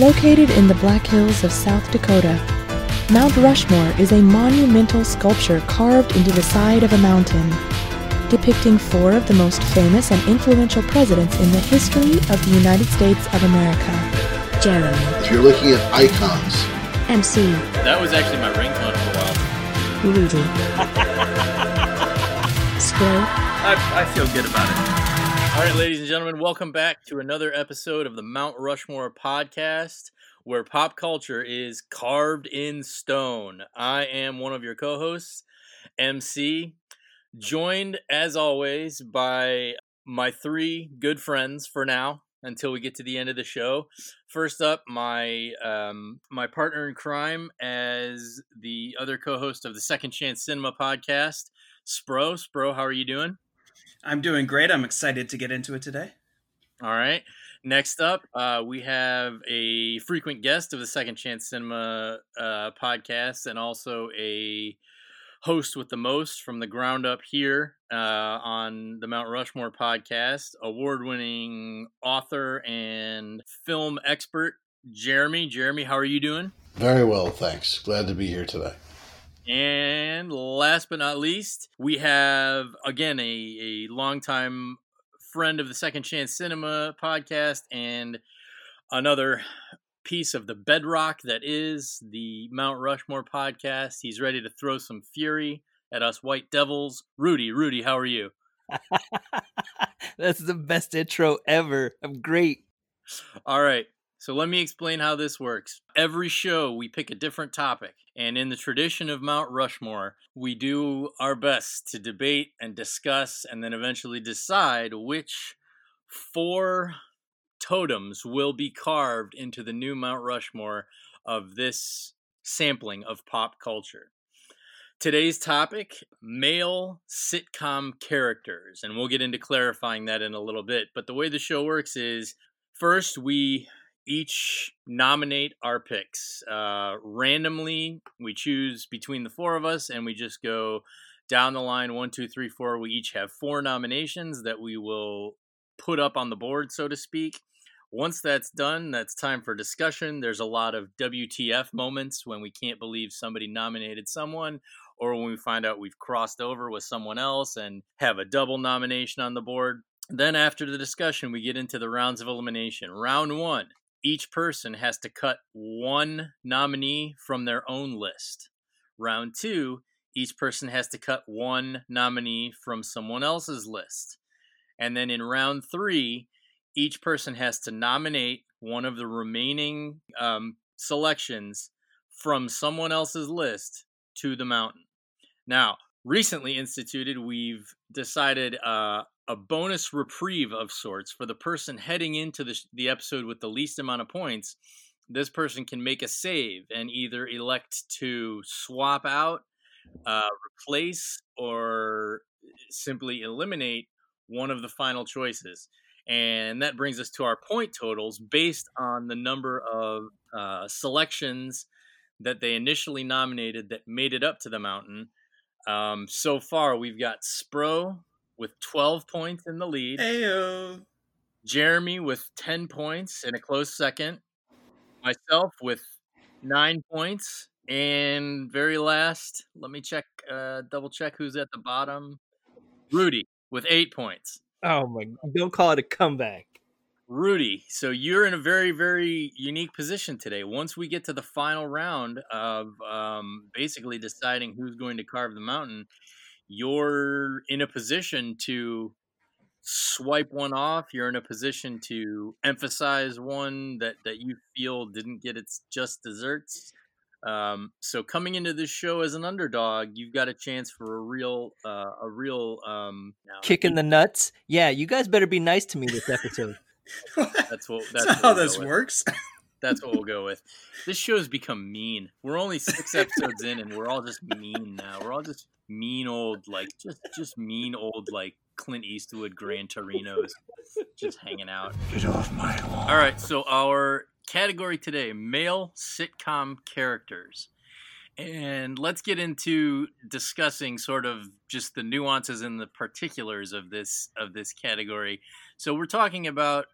Located in the Black Hills of South Dakota, Mount Rushmore is a monumental sculpture carved into the side of a mountain, depicting four of the most famous and influential presidents in the history of the United States of America. Jeremy. If you're looking at icons, MC. That was actually my ringtone for a while. Rudy. Spro. I, I feel good about it. All right, ladies and gentlemen, welcome back to another episode of the Mount Rushmore podcast, where pop culture is carved in stone. I am one of your co hosts, MC, joined as always by my three good friends for now until we get to the end of the show. First up, my um, my partner in crime as the other co-host of the Second Chance Cinema podcast, Spro. Spro, how are you doing? I'm doing great. I'm excited to get into it today. All right. Next up, uh, we have a frequent guest of the Second Chance Cinema uh, podcast and also a host with the most from the ground up here uh, on the Mount Rushmore podcast, award winning author and film expert, Jeremy. Jeremy, how are you doing? very well, thanks. Glad to be here today. And last but not least, we have again a, a longtime friend of the Second Chance Cinema podcast and another piece of the bedrock that is the Mount Rushmore podcast. He's ready to throw some fury at us white devils. Rudy, Rudy, how are you? That's the best intro ever. I'm great. All right. So let me explain how this works. Every show, we pick a different topic. And in the tradition of Mount Rushmore, we do our best to debate and discuss and then eventually decide which four totems will be carved into the new Mount Rushmore of this sampling of pop culture. Today's topic male sitcom characters. And we'll get into clarifying that in a little bit. But the way the show works is first, we each nominate our picks. Uh, randomly, we choose between the four of us and we just go down the line one, two, three, four. We each have four nominations that we will put up on the board, so to speak. Once that's done, that's time for discussion. There's a lot of WTF moments when we can't believe somebody nominated someone, or when we find out we've crossed over with someone else and have a double nomination on the board. Then, after the discussion, we get into the rounds of elimination. Round one each person has to cut one nominee from their own list. Round two, each person has to cut one nominee from someone else's list. And then in round three, each person has to nominate one of the remaining um, selections from someone else's list to the mountain. Now, recently instituted, we've decided uh, a bonus reprieve of sorts for the person heading into the, the episode with the least amount of points. This person can make a save and either elect to swap out, uh, replace, or simply eliminate one of the final choices. And that brings us to our point totals based on the number of uh, selections that they initially nominated that made it up to the mountain. Um, so far, we've got Spro with 12 points in the lead. Heyo. Jeremy with 10 points in a close second. Myself with nine points. And very last, let me check, uh, double check who's at the bottom. Rudy with eight points. Oh my! God. Don't call it a comeback. Rudy, so you're in a very, very unique position today. Once we get to the final round of um, basically deciding who's going to carve the mountain, you're in a position to swipe one off. You're in a position to emphasize one that that you feel didn't get its just desserts. Um, so coming into this show as an underdog, you've got a chance for a real, uh, a real um, Kick in the nuts. Yeah, you guys better be nice to me this episode. That's what. That's That's what how this go with. works. That's what we'll go with. This show's become mean. We're only six episodes in, and we're all just mean now. We're all just mean old, like just just mean old, like Clint Eastwood Gran Torinos, just hanging out. Get off my lawn. All right, so our category today: male sitcom characters. And let's get into discussing sort of just the nuances and the particulars of this of this category. So we're talking about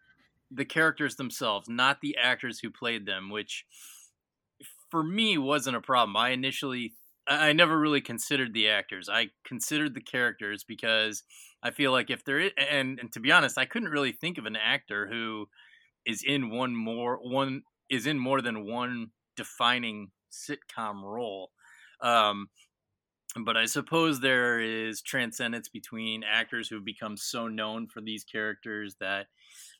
the characters themselves, not the actors who played them, which for me wasn't a problem. I initially I never really considered the actors. I considered the characters because I feel like if there is, and, and to be honest, I couldn't really think of an actor who is in one more one is in more than one defining sitcom role. Um, but I suppose there is transcendence between actors who've become so known for these characters that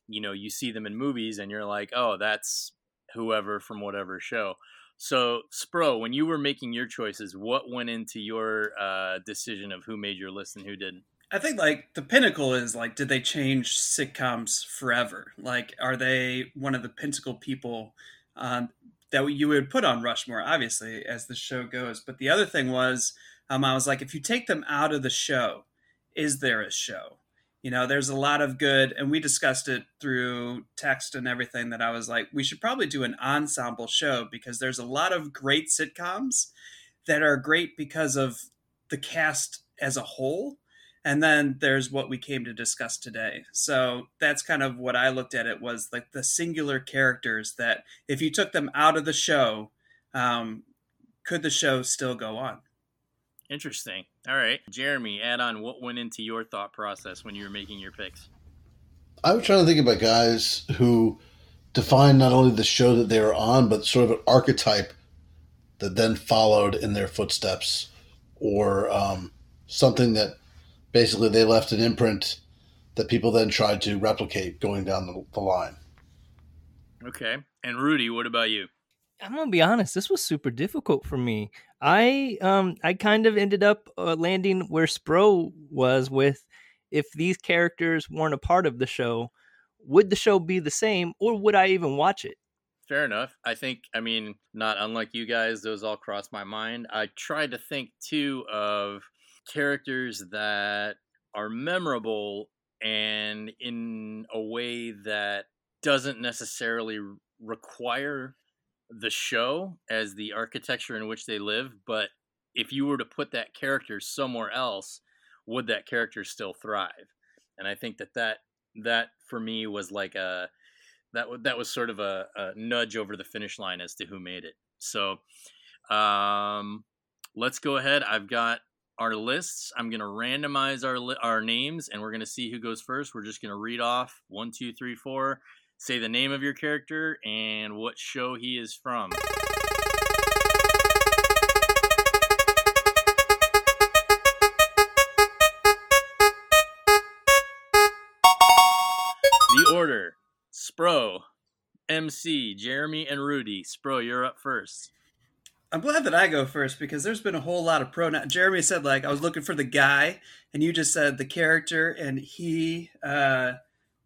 you know you see them in movies and you're like, oh, that's whoever from whatever show. So, Spro, when you were making your choices, what went into your uh, decision of who made your list and who didn't? I think like the pinnacle is like, did they change sitcoms forever? Like, are they one of the pinnacle people um, that you would put on Rushmore, obviously, as the show goes? But the other thing was, um, I was like, if you take them out of the show, is there a show? You know, there's a lot of good, and we discussed it through text and everything. That I was like, we should probably do an ensemble show because there's a lot of great sitcoms that are great because of the cast as a whole and then there's what we came to discuss today so that's kind of what i looked at it was like the singular characters that if you took them out of the show um, could the show still go on interesting all right jeremy add on what went into your thought process when you were making your picks I was trying to think about guys who define not only the show that they were on, but sort of an archetype that then followed in their footsteps, or um, something that basically they left an imprint that people then tried to replicate going down the, the line. Okay. And Rudy, what about you? I'm gonna be honest. This was super difficult for me. I um I kind of ended up uh, landing where Spro was with. If these characters weren't a part of the show, would the show be the same, or would I even watch it? Fair enough. I think, I mean, not unlike you guys, those all crossed my mind. I tried to think too of characters that are memorable and in a way that doesn't necessarily require the show as the architecture in which they live, but if you were to put that character somewhere else, would that character still thrive? And I think that that that for me was like a that that was sort of a, a nudge over the finish line as to who made it. So um, let's go ahead. I've got our lists. I'm going to randomize our our names, and we're going to see who goes first. We're just going to read off one, two, three, four. Say the name of your character and what show he is from. The order: Spro, MC, Jeremy, and Rudy. Spro, you're up first. I'm glad that I go first because there's been a whole lot of pronoun. Jeremy said like I was looking for the guy, and you just said the character, and he uh,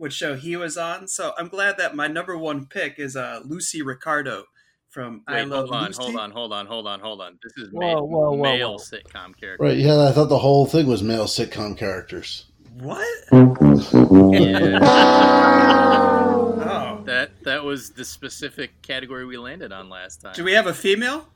what show he was on. So I'm glad that my number one pick is uh, Lucy Ricardo from Wait, I Love hold on, Lucy. hold on, hold on, hold on, hold on. This is Whoa, ma- whoa, whoa, male whoa. sitcom character. Right? Yeah, I thought the whole thing was male sitcom characters. What? Oh, that that was the specific category we landed on last time. do we have a female?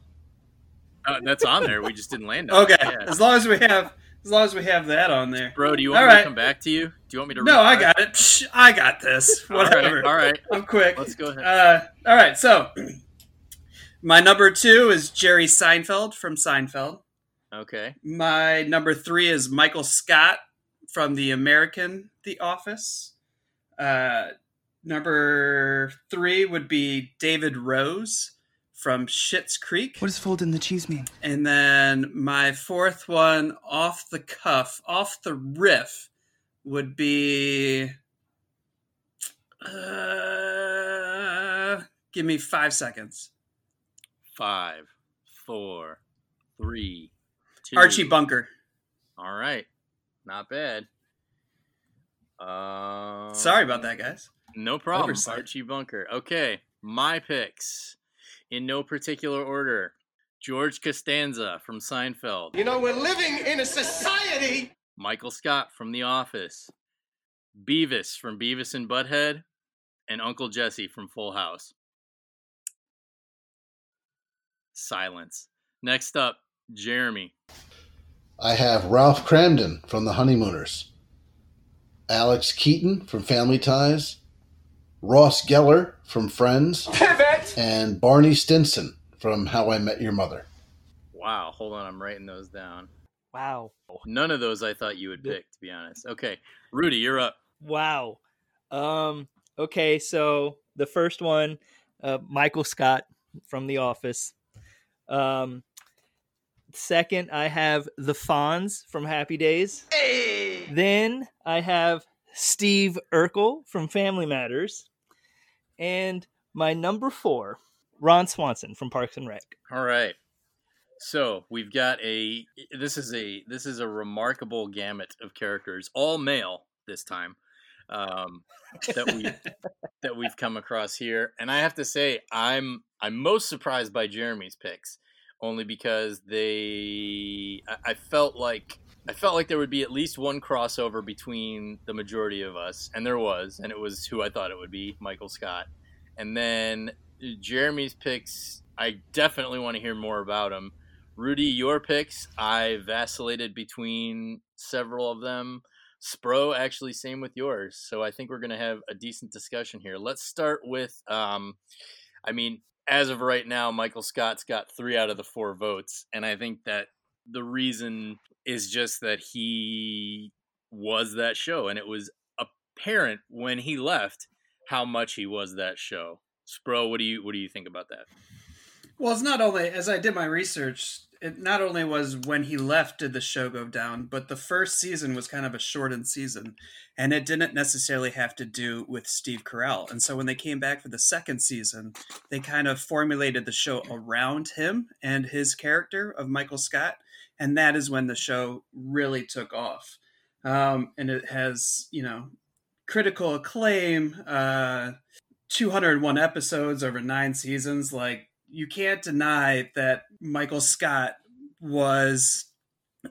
Uh, that's on there. We just didn't land on. Okay, it. Yeah. as long as we have as long as we have that on there. Bro, do you want All me right. to come back to you? Do you want me to? No, I got it. Psh, I got this. All right, Whatever. all right. I'm quick. Let's go ahead. Uh, all right, so my number two is Jerry Seinfeld from Seinfeld. Okay. My number three is Michael Scott from the American The Office. Uh, number three would be David Rose from Schitt's Creek. What does folded in the cheese mean? And then my fourth one, off the cuff, off the riff, would be. Uh, give me five seconds. Five, four, three, two. Archie Bunker. All right. Not bad. Um, Sorry about that, guys. No problem. Oversight. Archie Bunker. Okay. My picks in no particular order. George Costanza from Seinfeld. You know, we're living in a society. Michael Scott from The Office. Beavis from Beavis and Butthead. And Uncle Jesse from Full House. Silence. Next up, Jeremy. I have Ralph Kramden from The Honeymooners, Alex Keaton from Family Ties, Ross Geller from Friends, Pivot! and Barney Stinson from How I Met Your Mother. Wow, hold on, I'm writing those down. Wow. None of those I thought you would pick, to be honest. Okay, Rudy, you're up. Wow. Um. Okay. So the first one, uh, Michael Scott from The Office. Um. Second, I have the Fonz from Happy Days. Then I have Steve Urkel from Family Matters, and my number four, Ron Swanson from Parks and Rec. All right. So we've got a this is a this is a remarkable gamut of characters, all male this time, um, that we that we've come across here. And I have to say, I'm I'm most surprised by Jeremy's picks, only because they I, I felt like I felt like there would be at least one crossover between the majority of us, and there was, and it was who I thought it would be, Michael Scott. And then Jeremy's picks, I definitely want to hear more about them. Rudy, your picks, I vacillated between several of them. Spro, actually, same with yours. So I think we're going to have a decent discussion here. Let's start with, um, I mean, as of right now, Michael Scott's got three out of the four votes. And I think that the reason is just that he was that show. And it was apparent when he left how much he was that show. Spro, what do you what do you think about that? Well, it's not only as I did my research. It not only was when he left did the show go down, but the first season was kind of a shortened season, and it didn't necessarily have to do with Steve Carell. And so when they came back for the second season, they kind of formulated the show around him and his character of Michael Scott, and that is when the show really took off. Um, and it has, you know, critical acclaim. Uh, 201 episodes over nine seasons. Like, you can't deny that Michael Scott was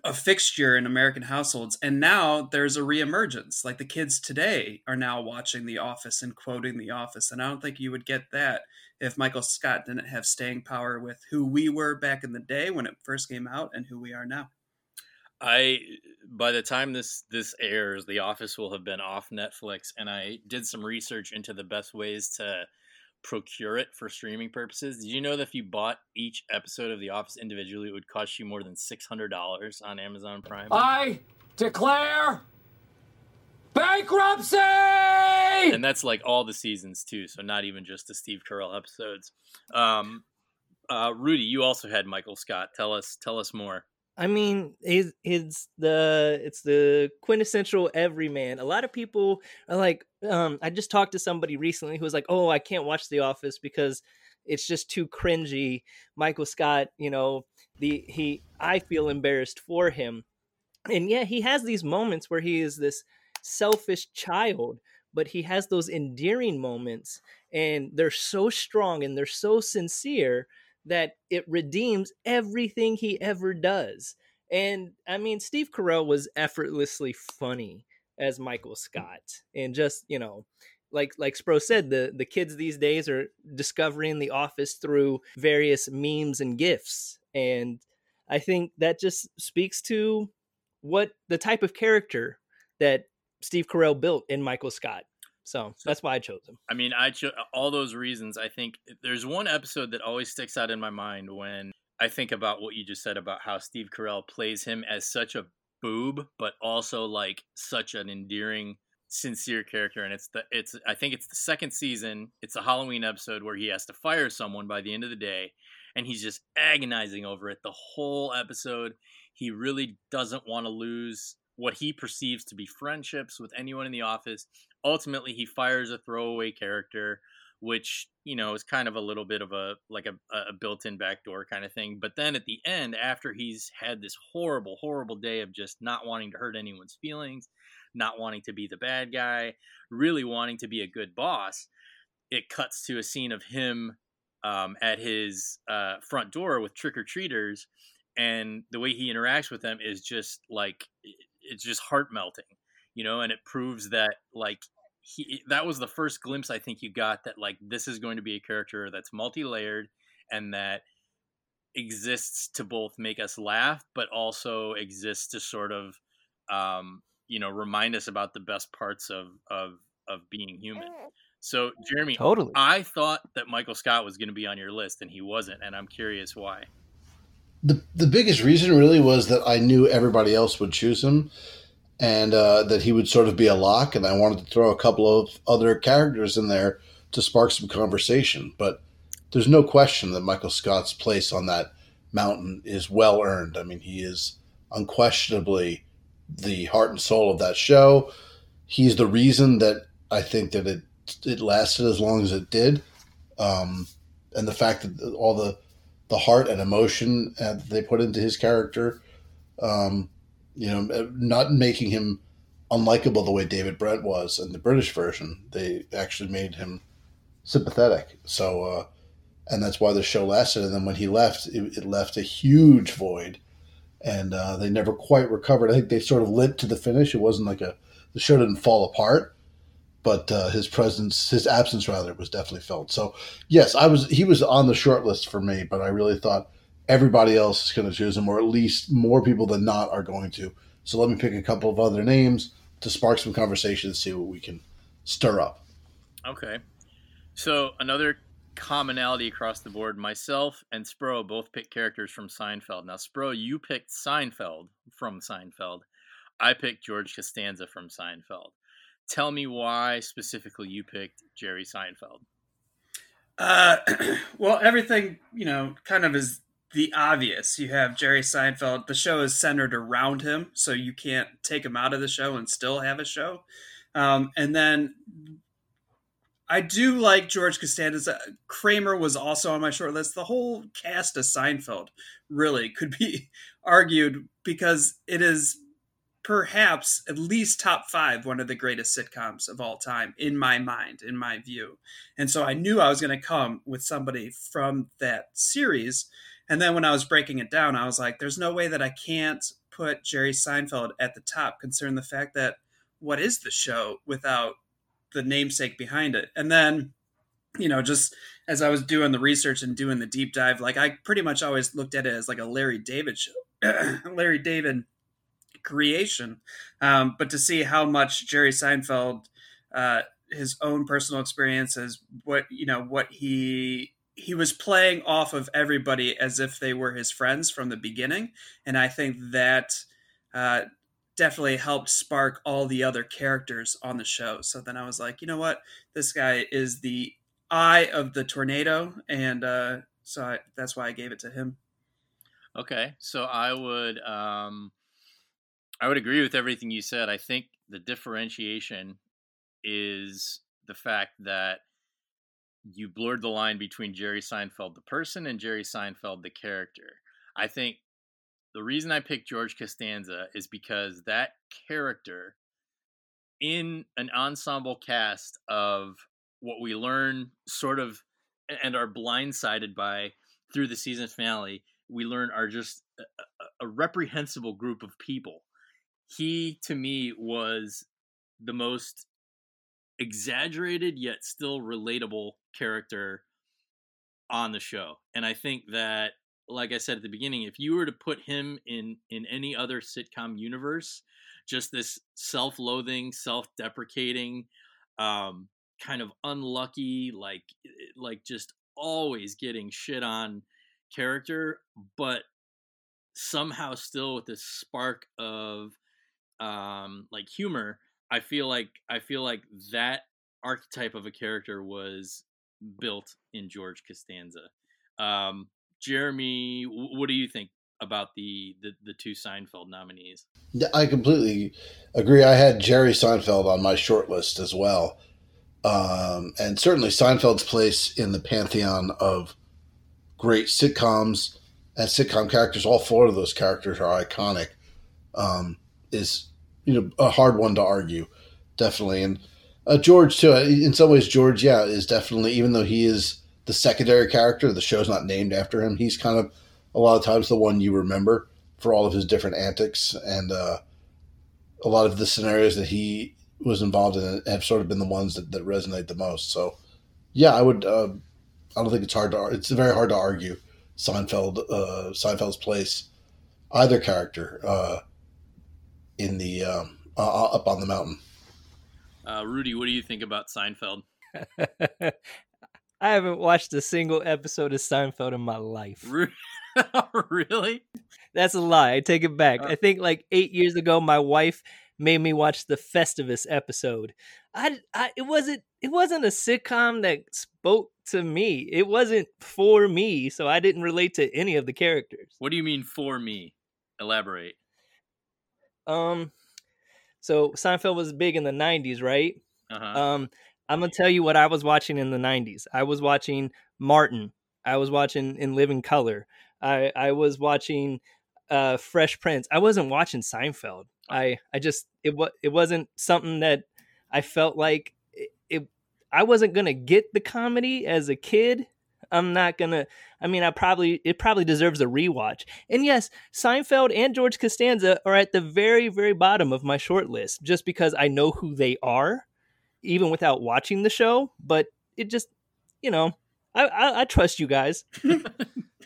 a fixture in American households. And now there's a reemergence. Like, the kids today are now watching The Office and quoting The Office. And I don't think you would get that if Michael Scott didn't have staying power with who we were back in the day when it first came out and who we are now. I by the time this this airs, The Office will have been off Netflix, and I did some research into the best ways to procure it for streaming purposes. Did you know that if you bought each episode of The Office individually, it would cost you more than six hundred dollars on Amazon Prime? I declare bankruptcy! and that's like all the seasons too, so not even just the Steve Carell episodes. Um, uh, Rudy, you also had Michael Scott. Tell us, tell us more. I mean, it's, it's the it's the quintessential everyman. A lot of people are like, um, I just talked to somebody recently who was like, "Oh, I can't watch The Office because it's just too cringy." Michael Scott, you know, the he, I feel embarrassed for him, and yeah, he has these moments where he is this selfish child, but he has those endearing moments, and they're so strong and they're so sincere that it redeems everything he ever does. And I mean, Steve Carell was effortlessly funny as Michael mm. Scott, and just you know, like like Spro said, the the kids these days are discovering The Office through various memes and gifs, and I think that just speaks to what the type of character that Steve Carell built in Michael Scott. So that's why I chose him. I mean, I cho- all those reasons. I think there's one episode that always sticks out in my mind when I think about what you just said about how Steve Carell plays him as such a boob, but also like such an endearing, sincere character. And it's the it's I think it's the second season. It's a Halloween episode where he has to fire someone by the end of the day, and he's just agonizing over it the whole episode. He really doesn't want to lose what he perceives to be friendships with anyone in the office. Ultimately, he fires a throwaway character, which you know is kind of a little bit of a like a, a built-in backdoor kind of thing. But then at the end, after he's had this horrible, horrible day of just not wanting to hurt anyone's feelings, not wanting to be the bad guy, really wanting to be a good boss, it cuts to a scene of him um, at his uh, front door with trick or treaters, and the way he interacts with them is just like it's just heart melting, you know, and it proves that like he that was the first glimpse I think you got that like this is going to be a character that's multi-layered and that exists to both make us laugh but also exists to sort of um you know remind us about the best parts of of of being human. So, Jeremy, Totally. I thought that Michael Scott was going to be on your list, and he wasn't, and I'm curious why. The the biggest reason really was that I knew everybody else would choose him, and uh, that he would sort of be a lock, and I wanted to throw a couple of other characters in there to spark some conversation. But there's no question that Michael Scott's place on that mountain is well earned. I mean, he is unquestionably the heart and soul of that show. He's the reason that I think that it it lasted as long as it did, um, and the fact that all the the heart and emotion uh, they put into his character, um, you know, not making him unlikable the way David Brent was in the British version. They actually made him sympathetic. So, uh, and that's why the show lasted. And then when he left, it, it left a huge void, and uh, they never quite recovered. I think they sort of lit to the finish. It wasn't like a the show didn't fall apart, but uh, his presence, his absence rather, was definitely felt. So, yes, I was he was on the short list for me, but I really thought everybody else is going to choose him, or at least more people than not are going to. So let me pick a couple of other names to spark some conversation and see what we can stir up. Okay. So another commonality across the board, myself and Spro both picked characters from Seinfeld. Now, Spro, you picked Seinfeld from Seinfeld. I picked George Costanza from Seinfeld. Tell me why specifically you picked Jerry Seinfeld. Uh, well, everything you know kind of is the obvious. You have Jerry Seinfeld. The show is centered around him, so you can't take him out of the show and still have a show. Um, and then I do like George Costanza. Kramer was also on my short list. The whole cast of Seinfeld really could be argued because it is perhaps at least top five, one of the greatest sitcoms of all time, in my mind, in my view. And so I knew I was going to come with somebody from that series. And then when I was breaking it down, I was like, there's no way that I can't put Jerry Seinfeld at the top, considering the fact that what is the show without the namesake behind it? And then, you know, just as I was doing the research and doing the deep dive, like I pretty much always looked at it as like a Larry David show. Larry David creation. Um, but to see how much Jerry Seinfeld, uh, his own personal experiences, what you know, what he he was playing off of everybody as if they were his friends from the beginning, and I think that uh, definitely helped spark all the other characters on the show. So then I was like, you know what, this guy is the eye of the tornado, and uh, so I, that's why I gave it to him. Okay, so I would um, I would agree with everything you said. I think the differentiation is the fact that you blurred the line between Jerry Seinfeld the person and Jerry Seinfeld the character. I think the reason I picked George Costanza is because that character in an ensemble cast of what we learn sort of and are blindsided by through the season finale, we learn are just a, a reprehensible group of people. He to me was the most exaggerated yet still relatable character on the show. And I think that like I said at the beginning, if you were to put him in in any other sitcom universe, just this self-loathing, self-deprecating, um, kind of unlucky, like like just always getting shit on character, but somehow still with this spark of um, like humor. I feel like I feel like that archetype of a character was built in George Costanza. Um, Jeremy, what do you think about the, the the two Seinfeld nominees? I completely agree. I had Jerry Seinfeld on my short list as well, um, and certainly Seinfeld's place in the pantheon of great sitcoms and sitcom characters. All four of those characters are iconic. Um, is you know a hard one to argue, definitely. And uh, George too. In some ways, George, yeah, is definitely even though he is the secondary character, the show's not named after him. He's kind of a lot of times the one you remember for all of his different antics and uh, a lot of the scenarios that he was involved in have sort of been the ones that, that resonate the most. So, yeah, I would. Uh, I don't think it's hard to. It's very hard to argue Seinfeld. Uh, Seinfeld's place, either character, uh, in the um, uh, up on the mountain. Uh, Rudy, what do you think about Seinfeld? I haven't watched a single episode of Seinfeld in my life. Really? That's a lie. I take it back. Uh, I think like eight years ago, my wife made me watch the Festivus episode. I, I it wasn't it wasn't a sitcom that spoke to me. It wasn't for me, so I didn't relate to any of the characters. What do you mean for me? Elaborate. Um, so Seinfeld was big in the '90s, right? Uh-huh. Um, I'm gonna tell you what I was watching in the '90s. I was watching Martin. I was watching In Living Color. I I was watching uh Fresh Prince. I wasn't watching Seinfeld. I I just it was it wasn't something that I felt like it, it I wasn't gonna get the comedy as a kid. I'm not gonna. I mean, I probably it probably deserves a rewatch. And yes, Seinfeld and George Costanza are at the very very bottom of my short list, just because I know who they are, even without watching the show. But it just, you know, I I, I trust you guys.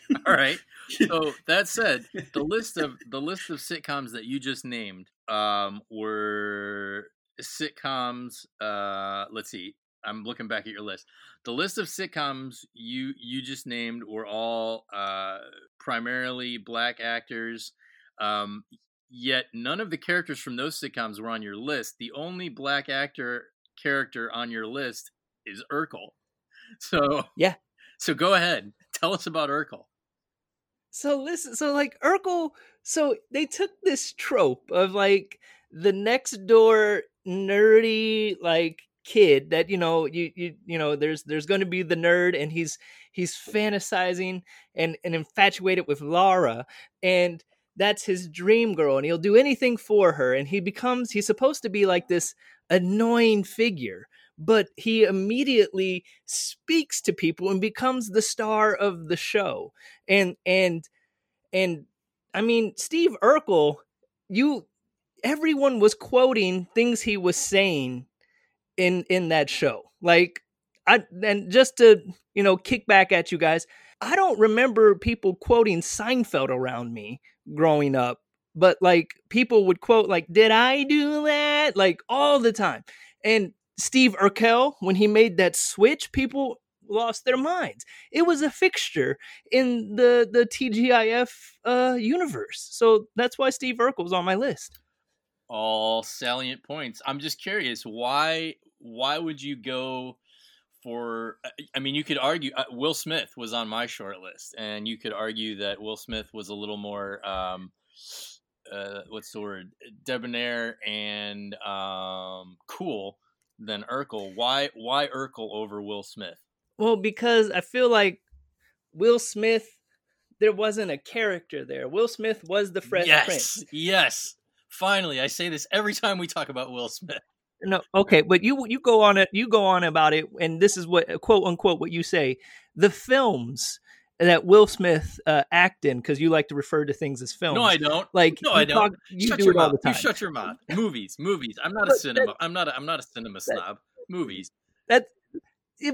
All right. So that said, the list of the list of sitcoms that you just named um, were sitcoms. Uh, let's see. I'm looking back at your list. The list of sitcoms you you just named were all uh, primarily black actors. Um, yet none of the characters from those sitcoms were on your list. The only black actor character on your list is Urkel. So Yeah. So go ahead. Tell us about Urkel. So listen, so like Urkel, so they took this trope of like the next door nerdy like kid that you know you you you know there's there's going to be the nerd and he's he's fantasizing and and infatuated with Laura and that's his dream girl and he'll do anything for her and he becomes he's supposed to be like this annoying figure but he immediately speaks to people and becomes the star of the show and and and i mean steve urkel you everyone was quoting things he was saying in in that show like i and just to you know kick back at you guys i don't remember people quoting seinfeld around me growing up but like people would quote like did i do that like all the time and Steve Urkel, when he made that switch, people lost their minds. It was a fixture in the the TGIF uh, universe, so that's why Steve Urkel's on my list. All salient points. I'm just curious why why would you go for I mean you could argue uh, Will Smith was on my short list and you could argue that Will Smith was a little more um uh, what's the word debonair and um cool than Urkel. Why why Urkel over Will Smith? Well, because I feel like Will Smith, there wasn't a character there. Will Smith was the Fresh yes, Prince. yes. Finally, I say this every time we talk about Will Smith. No, okay, but you you go on it. You go on about it, and this is what quote unquote what you say. The films that Will Smith uh, act in, because you like to refer to things as films. No, I don't. Like no, you I don't. talk- you shut do your it all mouth. the time. You shut your mouth. movies, movies. I'm not a cinema. that- I'm not. A, I'm not a cinema snob. Movies. That,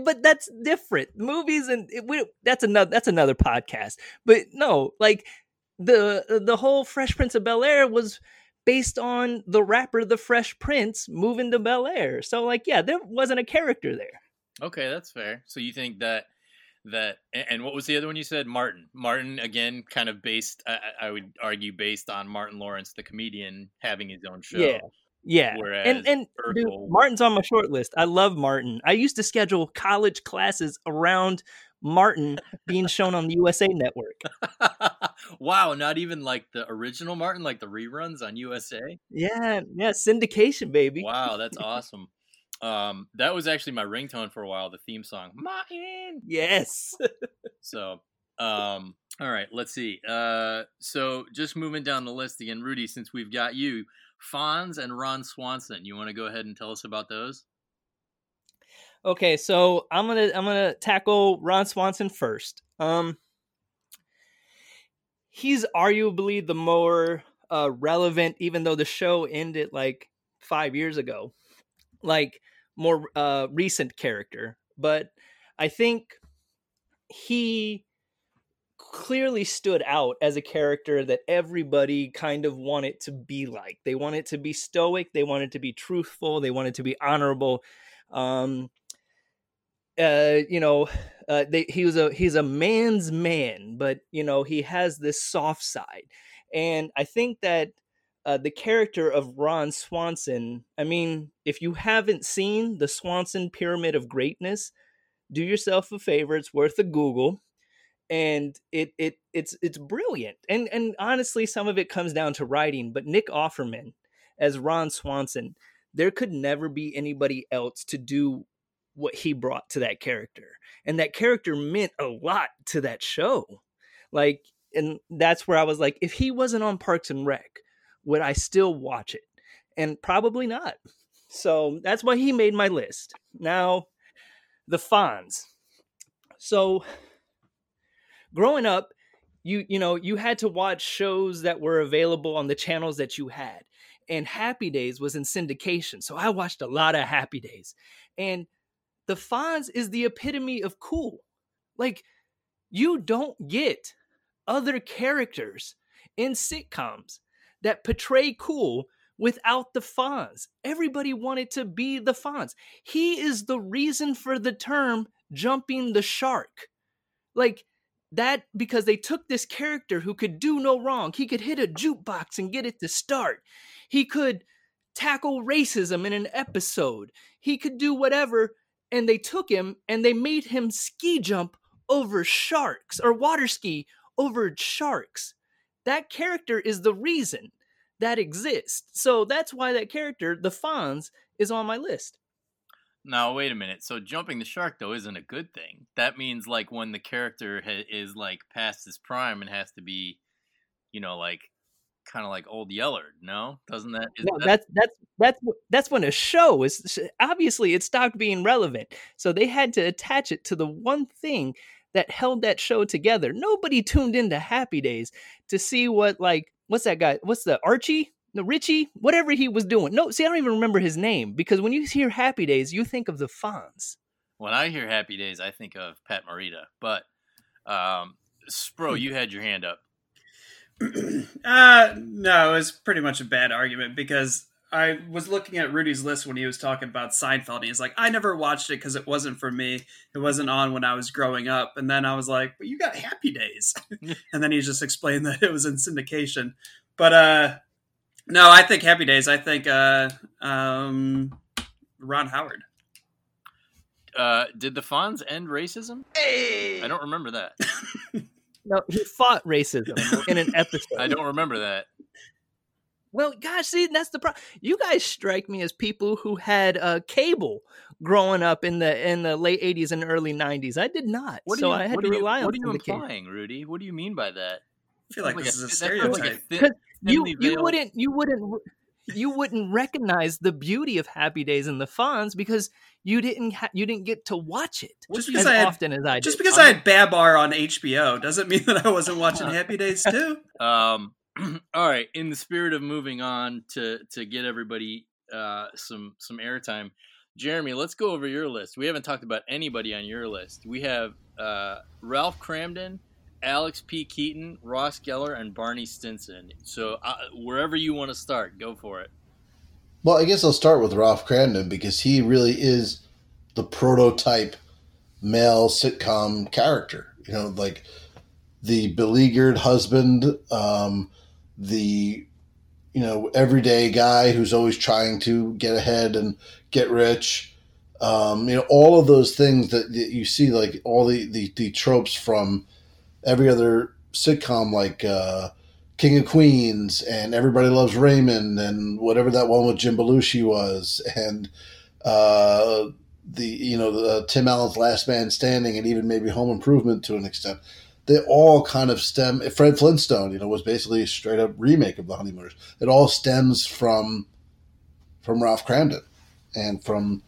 but that's different. Movies and it, we, that's another that's another podcast. But no, like the the whole Fresh Prince of Bel Air was based on the rapper The Fresh Prince moving to Bel Air. So like, yeah, there wasn't a character there. Okay, that's fair. So you think that that and what was the other one you said? Martin. Martin again, kind of based. I, I would argue based on Martin Lawrence, the comedian, having his own show. Yeah. Yeah, Whereas and and dude, Martin's on my short list. I love Martin. I used to schedule college classes around Martin being shown on the USA Network. wow, not even like the original Martin, like the reruns on USA. Yeah, yeah, syndication, baby. Wow, that's awesome. Um, that was actually my ringtone for a while. The theme song, Martin. Yes. So, um, all right, let's see. Uh, so just moving down the list again, Rudy, since we've got you, Fonz and Ron Swanson. You want to go ahead and tell us about those? Okay, so I'm gonna I'm gonna tackle Ron Swanson first. Um, he's arguably the more uh, relevant, even though the show ended like five years ago, like more uh, recent character. But I think he clearly stood out as a character that everybody kind of wanted to be like. They wanted to be stoic, they wanted to be truthful, they wanted to be honorable. Um, uh, you know, uh, they, he was a he's a man's man, but you know he has this soft side, and I think that uh, the character of Ron Swanson. I mean, if you haven't seen the Swanson Pyramid of Greatness, do yourself a favor. It's worth a Google, and it it it's it's brilliant. And and honestly, some of it comes down to writing. But Nick Offerman as Ron Swanson, there could never be anybody else to do what he brought to that character. And that character meant a lot to that show. Like, and that's where I was like, if he wasn't on Parks and Rec, would I still watch it? And probably not. So that's why he made my list. Now, the Fonz. So growing up, you you know, you had to watch shows that were available on the channels that you had. And Happy Days was in syndication. So I watched a lot of Happy Days. And the Fonz is the epitome of cool. Like, you don't get other characters in sitcoms that portray cool without the Fonz. Everybody wanted to be the Fonz. He is the reason for the term jumping the shark. Like, that because they took this character who could do no wrong. He could hit a jukebox and get it to start. He could tackle racism in an episode. He could do whatever and they took him and they made him ski jump over sharks or water ski over sharks. That character is the reason that exists. So that's why that character, the Fonz, is on my list. Now wait a minute. So jumping the shark though isn't a good thing. That means like when the character ha- is like past his prime and has to be, you know, like kind of like old Yeller. No, doesn't that? No, that... that's that's that's that's when a show is obviously it stopped being relevant. So they had to attach it to the one thing that held that show together. Nobody tuned into Happy Days to see what like what's that guy? What's the Archie? The Richie, whatever he was doing. No, see, I don't even remember his name because when you hear Happy Days, you think of the Fonz. When I hear Happy Days, I think of Pat Morita. But um, Spro, hmm. you had your hand up. uh, no, it was pretty much a bad argument because I was looking at Rudy's list when he was talking about Seinfeld. And he's like, I never watched it because it wasn't for me. It wasn't on when I was growing up. And then I was like, but you got Happy Days. and then he just explained that it was in syndication. But uh, no, I think Happy Days. I think uh, um, Ron Howard. Uh, did the Fonz end racism? Hey! I don't remember that. No, he fought racism in an episode. I don't remember that. Well, gosh, see, that's the problem. You guys strike me as people who had uh, cable growing up in the in the late '80s and early '90s. I did not, what so you, I had to you, rely on. What are you implying, Rudy? What do you mean by that? I feel like, like this a, is a stereotype. Like you you wouldn't you wouldn't you wouldn't recognize the beauty of Happy Days and the Fonz because you didn't ha- you didn't get to watch it just because as I had, often as I did. Just because I had Babar on HBO doesn't mean that I wasn't watching Happy Days too. Um, all right. In the spirit of moving on to to get everybody uh, some some airtime, Jeremy, let's go over your list. We haven't talked about anybody on your list. We have uh, Ralph Kramden, Alex P. Keaton, Ross Geller, and Barney Stinson. So uh, wherever you want to start, go for it. Well, I guess I'll start with Ralph Kramden because he really is the prototype male sitcom character. You know, like the beleaguered husband, um, the you know everyday guy who's always trying to get ahead and get rich. Um, you know, all of those things that, that you see, like all the, the, the tropes from every other sitcom like uh, King of Queens and Everybody Loves Raymond and whatever that one with Jim Belushi was and uh, the you know the, Tim Allen's Last Man Standing and even maybe Home Improvement to an extent. They all kind of stem. Fred Flintstone, you know, was basically a straight up remake of The Honeymooners. It all stems from from Ralph Kramden and from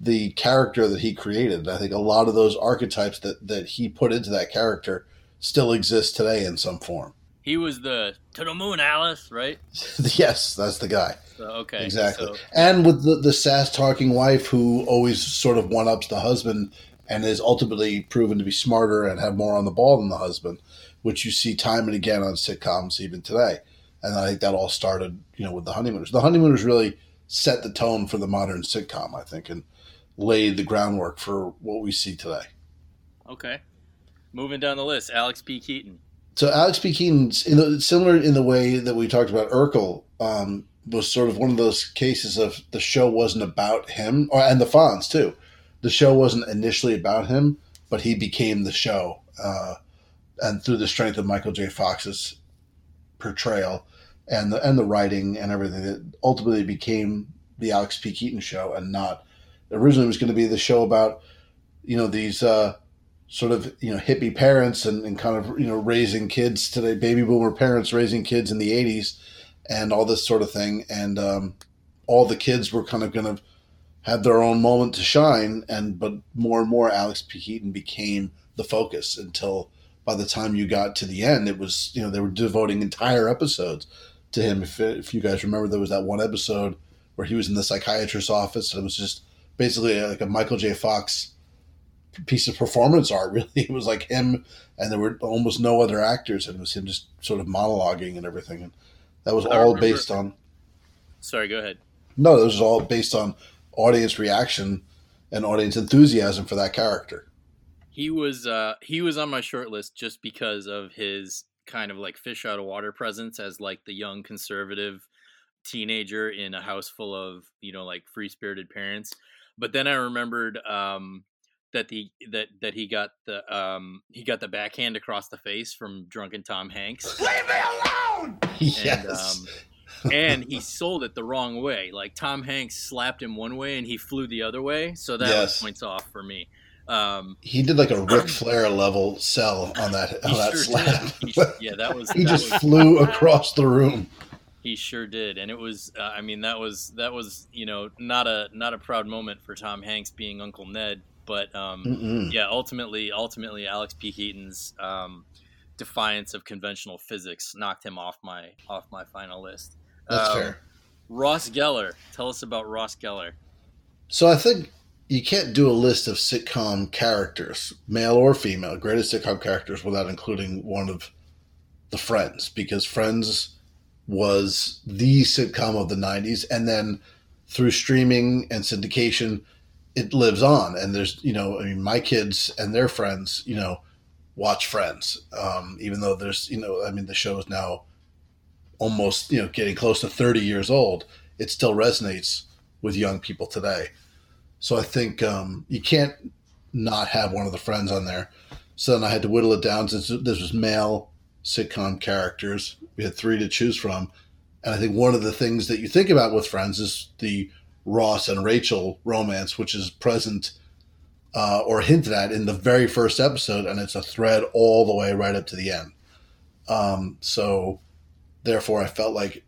the character that he created. I think a lot of those archetypes that that he put into that character still exists today in some form. He was the to the moon, Alice, right? yes, that's the guy. So, okay, exactly. So. And with the the sass talking wife who always sort of one ups the husband and is ultimately proven to be smarter and have more on the ball than the husband, which you see time and again on sitcoms even today. And I think that all started, you know, with the honeymooners. The honeymooners really set the tone for the modern sitcom, I think, and laid the groundwork for what we see today. Okay. Moving down the list, Alex P. Keaton. So Alex P. Keaton's in the, similar in the way that we talked about Urkel um, was sort of one of those cases of the show wasn't about him, or and the Fonz too. The show wasn't initially about him, but he became the show, uh, and through the strength of Michael J. Fox's portrayal and the and the writing and everything, that ultimately became the Alex P. Keaton show, and not originally was going to be the show about you know these. Uh, sort of you know hippie parents and, and kind of you know raising kids today baby boomer parents raising kids in the 80s and all this sort of thing. And um, all the kids were kind of going to have their own moment to shine. And but more and more alex p. Keaton became the focus until by the time you got to the end it was you know they were devoting entire episodes to him. If, if you guys remember there was that one episode where he was in the psychiatrist's office and it was just basically like a michael j. Fox piece of performance art. Really, it was like him, and there were almost no other actors, and it was him just sort of monologuing and everything. And that was I all remember- based on Sorry, go ahead. no, this was all based on audience reaction and audience enthusiasm for that character. He was uh he was on my short list just because of his kind of like fish out of water presence as like the young conservative teenager in a house full of, you know, like free spirited parents. But then I remembered um that the that that he got the um he got the backhand across the face from drunken Tom Hanks. Leave me alone! and um, and he sold it the wrong way. Like Tom Hanks slapped him one way and he flew the other way, so that Yes. points off for me. Um, he did like a Ric Flair level sell on that on he that sure slap. He yeah, that was he that just was- flew across the room. he sure did, and it was. Uh, I mean, that was that was you know not a not a proud moment for Tom Hanks being Uncle Ned, but um, yeah, ultimately, ultimately, Alex P. Keaton's um, defiance of conventional physics knocked him off my off my final list. That's Um, fair. Ross Geller, tell us about Ross Geller. So I think you can't do a list of sitcom characters, male or female, greatest sitcom characters, without including one of the Friends, because Friends was the sitcom of the '90s, and then through streaming and syndication, it lives on. And there's, you know, I mean, my kids and their friends, you know, watch Friends, um, even though there's, you know, I mean, the show is now almost, you know, getting close to 30 years old. It still resonates with young people today. So I think um, you can't not have one of the friends on there. So then I had to whittle it down since this was male sitcom characters. We had three to choose from. And I think one of the things that you think about with Friends is the Ross and Rachel romance, which is present uh, or hinted at in the very first episode, and it's a thread all the way right up to the end. Um, so, therefore, I felt like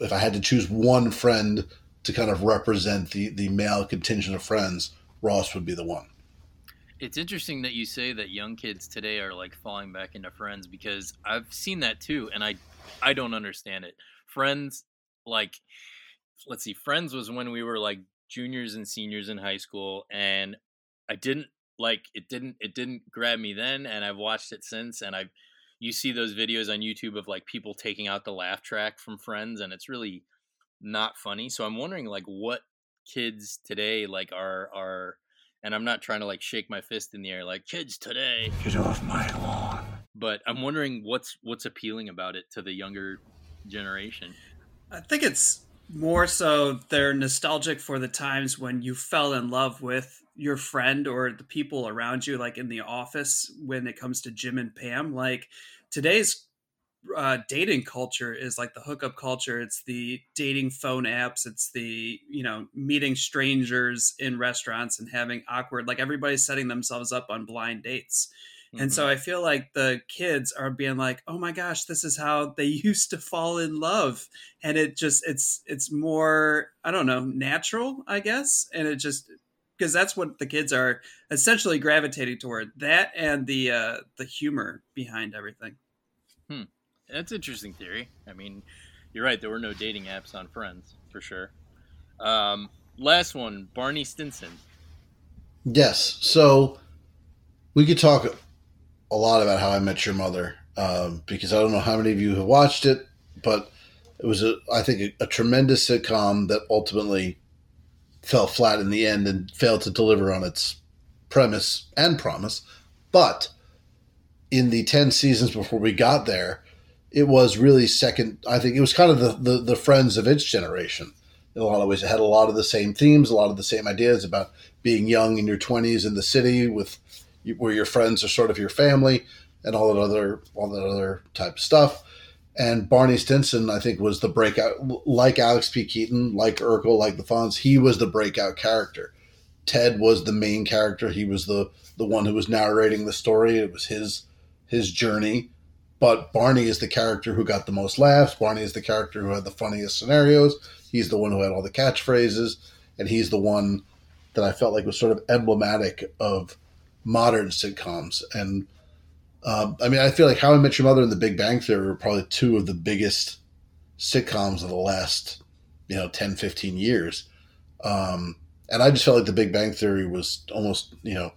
if I had to choose one friend to kind of represent the the male contingent of friends, Ross would be the one. It's interesting that you say that young kids today are like falling back into Friends because I've seen that too, and I I don't understand it. Friends, like, let's see, Friends was when we were like juniors and seniors in high school, and I didn't like it. Didn't it didn't grab me then, and I've watched it since, and I've you see those videos on YouTube of like people taking out the laugh track from Friends, and it's really not funny. So I'm wondering like what kids today like are are and I'm not trying to like shake my fist in the air like kids today, Get off my lawn. but I'm wondering what's what's appealing about it to the younger generation. I think it's more so they're nostalgic for the times when you fell in love with your friend or the people around you, like in the office when it comes to Jim and Pam. Like today's uh, dating culture is like the hookup culture. It's the dating phone apps. It's the, you know, meeting strangers in restaurants and having awkward, like everybody's setting themselves up on blind dates. And so I feel like the kids are being like, "Oh my gosh, this is how they used to fall in love." And it just it's it's more, I don't know, natural, I guess. And it just because that's what the kids are essentially gravitating toward. That and the uh the humor behind everything. Hmm. That's interesting theory. I mean, you're right. There were no dating apps on Friends for sure. Um, last one, Barney Stinson. Yes. So we could talk a lot about How I Met Your Mother um, because I don't know how many of you have watched it, but it was a I think a, a tremendous sitcom that ultimately fell flat in the end and failed to deliver on its premise and promise. But in the 10 seasons before we got there, it was really second. I think it was kind of the, the, the friends of its generation. In a lot of ways, it had a lot of the same themes, a lot of the same ideas about being young in your 20s in the city with where your friends are sort of your family and all that other all that other type of stuff. And Barney Stinson, I think, was the breakout, like Alex P. Keaton, like Urkel, like the Fonz. He was the breakout character. Ted was the main character. He was the the one who was narrating the story. It was his his journey. But Barney is the character who got the most laughs. Barney is the character who had the funniest scenarios. He's the one who had all the catchphrases, and he's the one that I felt like was sort of emblematic of modern sitcoms. And um, I mean, I feel like How I Met Your Mother and The Big Bang Theory are probably two of the biggest sitcoms of the last, you know, 10, 15 years. Um, and I just felt like The Big Bang Theory was almost, you know,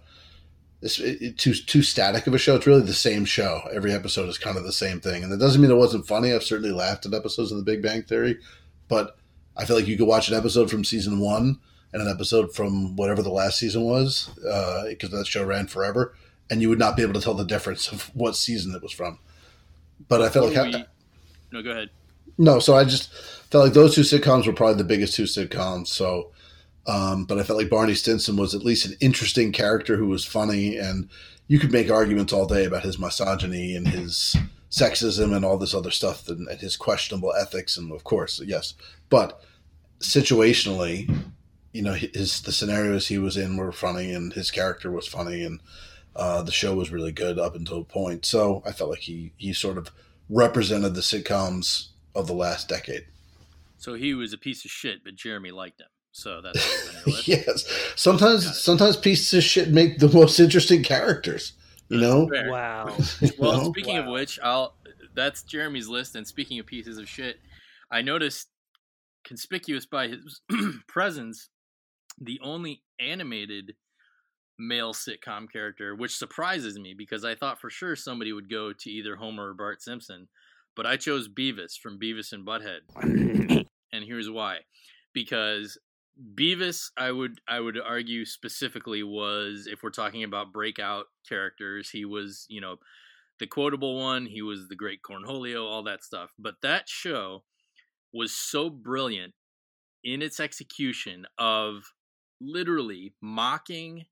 it's it, too too static of a show. It's really the same show. Every episode is kind of the same thing, and that doesn't mean it wasn't funny. I've certainly laughed at episodes of The Big Bang Theory, but I feel like you could watch an episode from season one and an episode from whatever the last season was, because uh, that show ran forever, and you would not be able to tell the difference of what season it was from. But I felt like we... no, go ahead. No, so I just felt like those two sitcoms were probably the biggest two sitcoms. So um, but I felt like Barney Stinson was at least an interesting character who was funny, and you could make arguments all day about his misogyny and his sexism and all this other stuff and, and his questionable ethics, and of course, yes. But situationally, you know, his the scenarios he was in were funny, and his character was funny, and uh, the show was really good up until a point. So I felt like he he sort of represented the sitcoms of the last decade. So he was a piece of shit, but Jeremy liked him. So that's yes. Sometimes sometimes pieces of shit make the most interesting characters. You know. Wow. well, know? speaking Wow. of which, I'll. That's Jeremy's list. And speaking of pieces of shit, I noticed conspicuous by his presence, the only animated male sitcom character, which surprises me because I thought for sure somebody would go to either Homer or Bart Simpson, but I chose Beavis from Beavis and Butthead, and here's why: because Beavis, I would I would argue specifically was if we're talking about breakout characters, he was you know the quotable one, he was the great Cornholio, all that stuff. But that show was so brilliant in its execution of literally mocking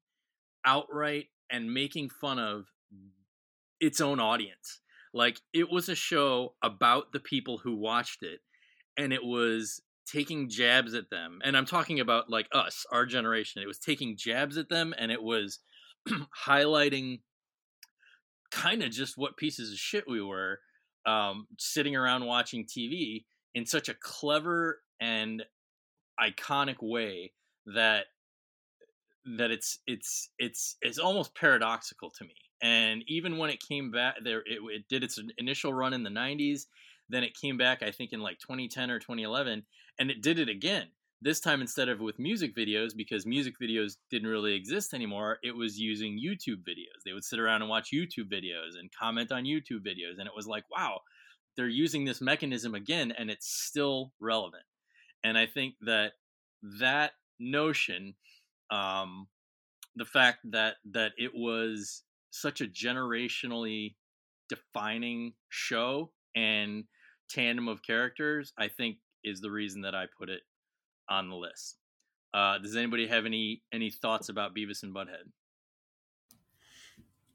outright and making fun of its own audience. Like it was a show about the people who watched it and it was taking jabs at them. And I'm talking about like us, our generation. It was taking jabs at them and it was highlighting kind of just what pieces of shit we were um, sitting around watching TV in such a clever and iconic way that that it's it's it's it's almost paradoxical to me. And even when it came back there, it, it did its initial run in the '90s. Then it came back, I think, in like 2010 or 2011, and it did it again. This time, instead of with music videos, because music videos didn't really exist anymore, it was using YouTube videos. They would sit around and watch YouTube videos and comment on YouTube videos, and it was like, wow, they're using this mechanism again, and it's still relevant. And I think that that notion, um, the fact that that it was such a generationally defining show and tandem of characters, I think is the reason that I put it on the list. Uh, does anybody have any any thoughts about Beavis and Butthead?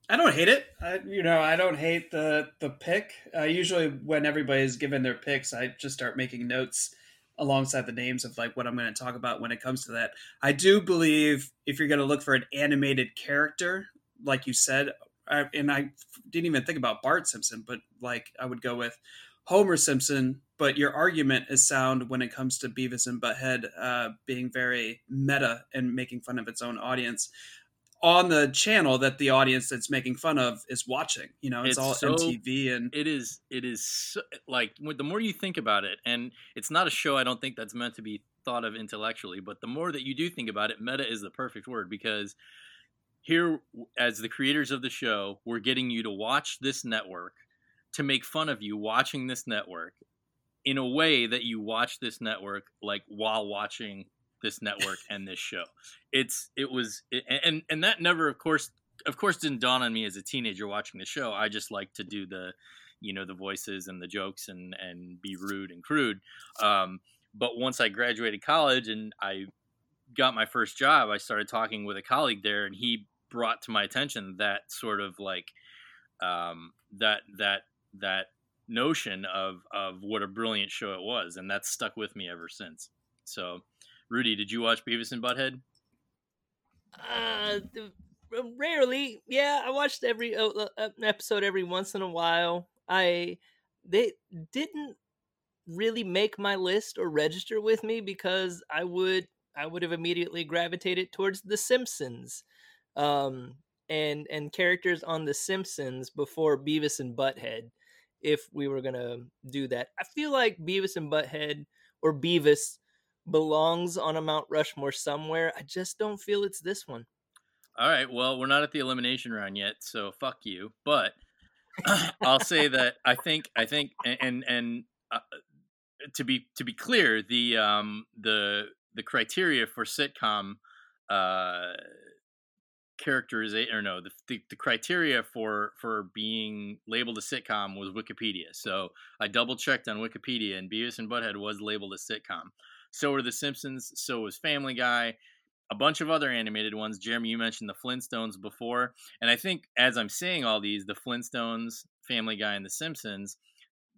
I don't hate it. I, you know, I don't hate the the pick. Uh, usually, when everybody's given their picks, I just start making notes alongside the names of like what I'm going to talk about when it comes to that. I do believe if you're going to look for an animated character, like you said, I, and I didn't even think about Bart Simpson, but like I would go with Homer Simpson. But your argument is sound when it comes to Beavis and Butthead uh, being very meta and making fun of its own audience on the channel that the audience that's making fun of is watching. You know, it's, It's all so- MTV and It is it is so, like the more you think about it, and it's not a show I don't think that's meant to be thought of intellectually, but the more that you do think about it, meta is the perfect word because here as the creators of the show, we're getting you to watch this network to make fun of you watching this network in a way that you watch this network like while watching this network and this show. It's it was it, and and that never of course of course didn't dawn on me as a teenager watching the show. I just like to do the you know the voices and the jokes and and be rude and crude. Um, but once I graduated college and I got my first job, I started talking with a colleague there, and he brought to my attention that sort of like um, that that that notion of of what a brilliant show it was, and that's stuck with me ever since. So, Rudy, did you watch Beavis and Butthead? Uh, rarely. Yeah, I watched every uh, uh episode every once in a while. I they didn't really make my list or register with me because I would I would have immediately gravitated towards The Simpsons, um, and and characters on The Simpsons before Beavis and Butthead. If we were gonna do that, I feel like Beavis and Butthead or Beavis belongs on a Mount Rushmore somewhere. I just don't feel it's this one. All right. Well, we're not at the elimination round yet, so fuck you. But I'll say that I think I think and and uh, to be to be clear, the um the the criteria for sitcom uh characterization or no the, the, the criteria for for being labeled a sitcom was wikipedia so i double checked on wikipedia and beavis and butthead was labeled a sitcom so were the simpsons so was family guy a bunch of other animated ones. Jeremy you mentioned the flintstones before and i think as i'm saying all these the flintstones family guy and the simpsons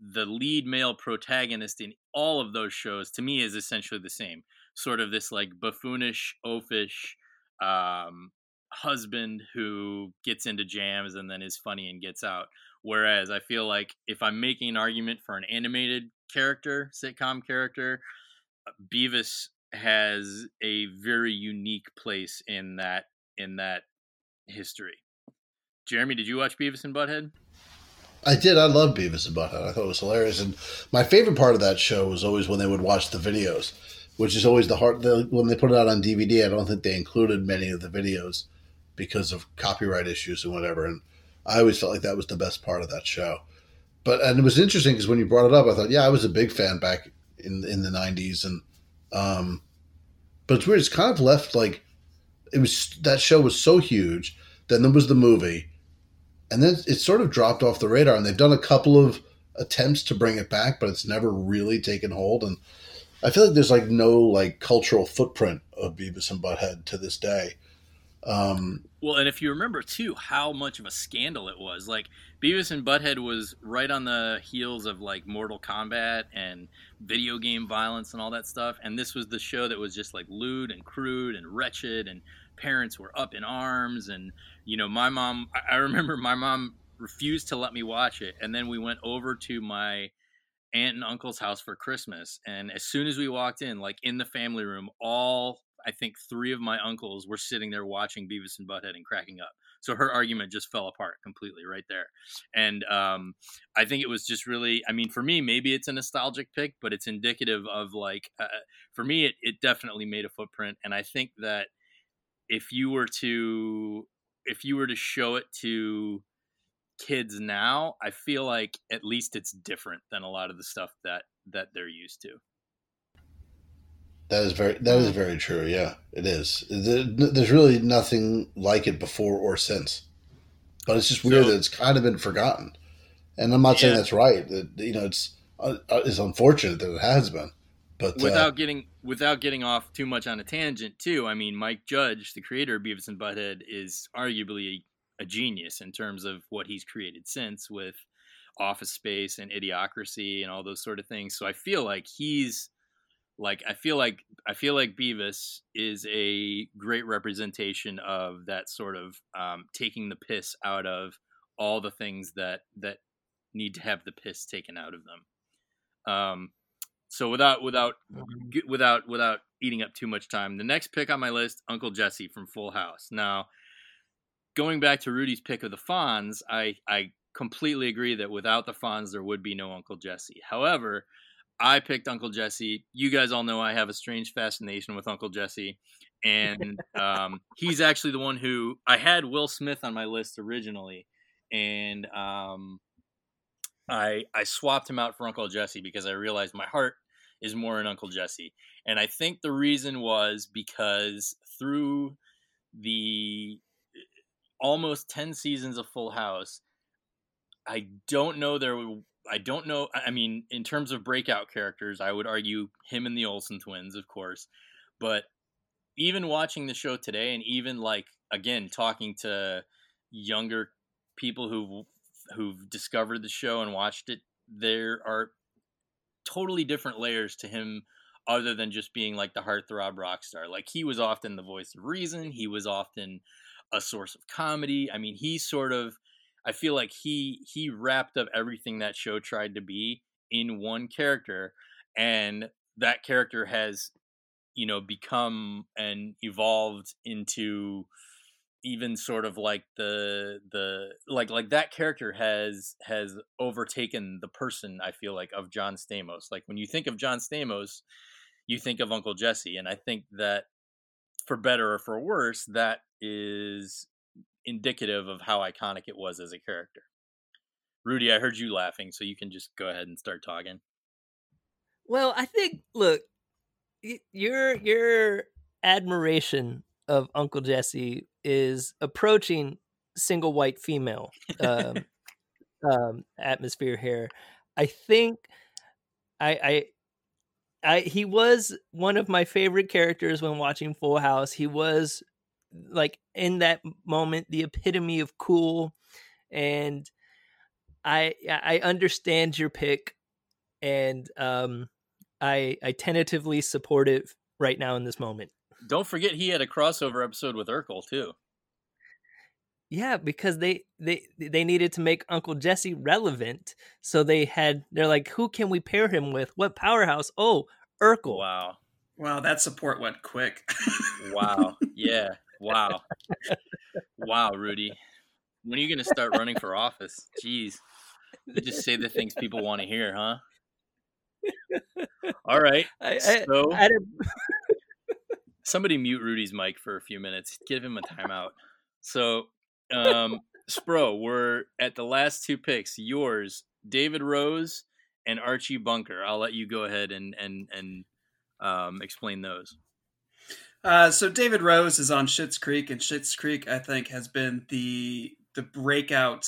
the lead male protagonist in all of those shows to me is essentially the same. Sort of this like buffoonish oafish um, husband who gets into jams and then is funny and gets out. Whereas i feel like if i'm making an argument for an animated character sitcom character beavis has a very unique place in that in that history jeremy did you watch beavis and butthead I did. I love Beavis and Butthead. I thought it was hilarious, and my favorite part of that show was always when they would watch the videos, which is always the heart. The, when they put it out on DVD, I don't think they included many of the videos because of copyright issues and whatever. And I always felt like that was the best part of that show. But and it was interesting because when you brought it up, I thought, yeah, I was a big fan back in in the '90s, and um, but it's weird. It's kind of left like it was. That show was so huge. Then there was the movie and then it sort of dropped off the radar. And they've done a couple of attempts to bring it back, but it's never really taken hold. And I feel like there's like no like cultural footprint of Beavis and Butthead to this day. Um, well, and if you remember too, how much of a scandal it was. Like Beavis and Butthead was right on the heels of like Mortal Kombat and video game violence and all that stuff. And this was the show that was just like lewd and crude and wretched, and parents were up in arms and you know, my mom, I remember my mom refused to let me watch it. And then we went over to my aunt and uncle's house for Christmas. And as soon as we walked in, like in the family room, all I think three of my uncles were sitting there watching Beavis and Butthead and cracking up. So her argument just fell apart completely right there. And um, I think it was just really, I mean, for me, maybe it's a nostalgic pick, but it's indicative of like, uh, for me, it, it definitely made a footprint. And I think that if you were to if you were to show it to kids now, I feel like at least it's different than a lot of the stuff that that they're used to. That is very that is very true. Yeah, it is. There's really nothing like it before or since, but it's just weird so, that it's kind of been forgotten. And I'm not yeah. saying that's right. That you know, it's uh, uh, it's unfortunate that it has been. But without uh, getting without getting off too much on a tangent, too, I mean, Mike Judge, the creator of Beavis and Butthead, is arguably a, a genius in terms of what he's created since with Office Space and Idiocracy and all those sort of things. So I feel like he's like I feel like I feel like Beavis is a great representation of that sort of um, taking the piss out of all the things that that need to have the piss taken out of them. Um, so without without mm-hmm. without without eating up too much time, the next pick on my list, Uncle Jesse from Full House. Now, going back to Rudy's pick of the Fonz, I I completely agree that without the Fonz there would be no Uncle Jesse. However, I picked Uncle Jesse. You guys all know I have a strange fascination with Uncle Jesse, and um, he's actually the one who I had Will Smith on my list originally, and um, I I swapped him out for Uncle Jesse because I realized my heart is more in Uncle Jesse, and I think the reason was because through the almost ten seasons of Full House, I don't know there. I don't know. I mean, in terms of breakout characters, I would argue him and the Olsen twins, of course, but even watching the show today and even like again talking to younger people who've who've discovered the show and watched it there are totally different layers to him other than just being like the heartthrob rock star like he was often the voice of reason he was often a source of comedy i mean he sort of i feel like he he wrapped up everything that show tried to be in one character and that character has you know become and evolved into even sort of like the the like like that character has has overtaken the person i feel like of john stamos. Like when you think of john stamos you think of uncle jesse and i think that for better or for worse that is indicative of how iconic it was as a character rudy i heard you laughing so you can just go ahead and start talking well i think look your your admiration of Uncle Jesse is approaching single white female um, um, atmosphere here. I think I, I I he was one of my favorite characters when watching Full House. He was like in that moment the epitome of cool and I I understand your pick and um I I tentatively support it right now in this moment. Don't forget he had a crossover episode with Urkel too. Yeah, because they they they needed to make Uncle Jesse relevant, so they had they're like, who can we pair him with? What powerhouse? Oh, Urkel. Wow. Wow, that support went quick. wow. Yeah. Wow. wow, Rudy. When are you going to start running for office? Jeez. You just say the things people want to hear, huh? All right. I, so I, somebody mute Rudy's mic for a few minutes. Give him a timeout. So, um, Spro, we're at the last two picks. Yours, David Rose and Archie Bunker. I'll let you go ahead and and and um, explain those. Uh, so David Rose is on Schitt's Creek, and Schitt's Creek, I think, has been the the breakout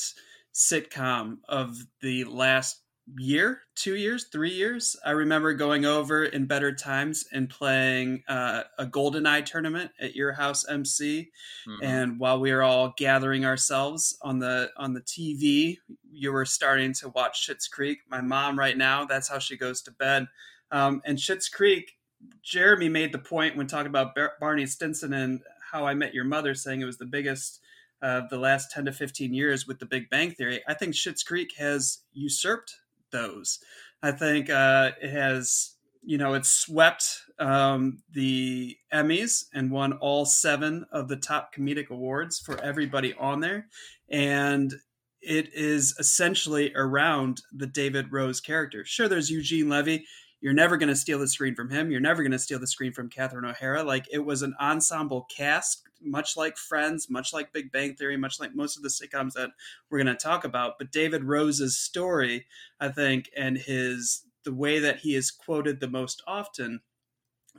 sitcom of the last year, two years, three years. I remember going over in better times and playing uh, a GoldenEye tournament at your house, MC. Mm-hmm. And while we were all gathering ourselves on the on the TV, you were starting to watch Schitt's Creek. My mom, right now, that's how she goes to bed. Um, and Schitt's Creek, Jeremy made the point when talking about Bar- Barney Stinson and how I Met Your Mother, saying it was the biggest of uh, the last 10 to 15 years with the Big Bang Theory. I think Schitt's Creek has usurped those. I think uh, it has, you know, it swept um, the Emmys and won all seven of the top comedic awards for everybody on there. And it is essentially around the David Rose character. Sure, there's Eugene Levy. You're never going to steal the screen from him. You're never going to steal the screen from Catherine O'Hara. Like it was an ensemble cast much like Friends, much like Big Bang Theory, much like most of the sitcoms that we're going to talk about. But David Rose's story, I think, and his the way that he is quoted the most often,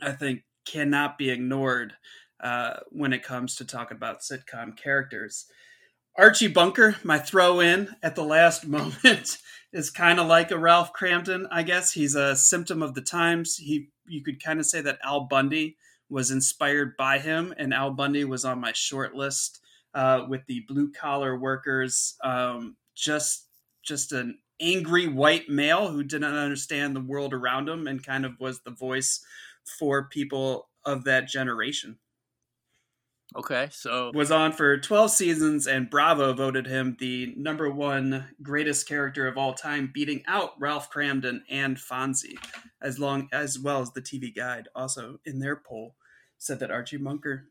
I think, cannot be ignored uh, when it comes to talking about sitcom characters. Archie Bunker, my throw in at the last moment, is kind of like a Ralph Kramden, I guess. He's a symptom of the times. He, you could kind of say that Al Bundy was inspired by him, and Al Bundy was on my short list uh, with the blue collar workers. Um, just just an angry white male who didn't understand the world around him and kind of was the voice for people of that generation. Okay, so was on for 12 seasons and Bravo voted him the number 1 greatest character of all time beating out Ralph Kramden and Fonzie as long as well as the TV Guide also in their poll said that Archie Bunker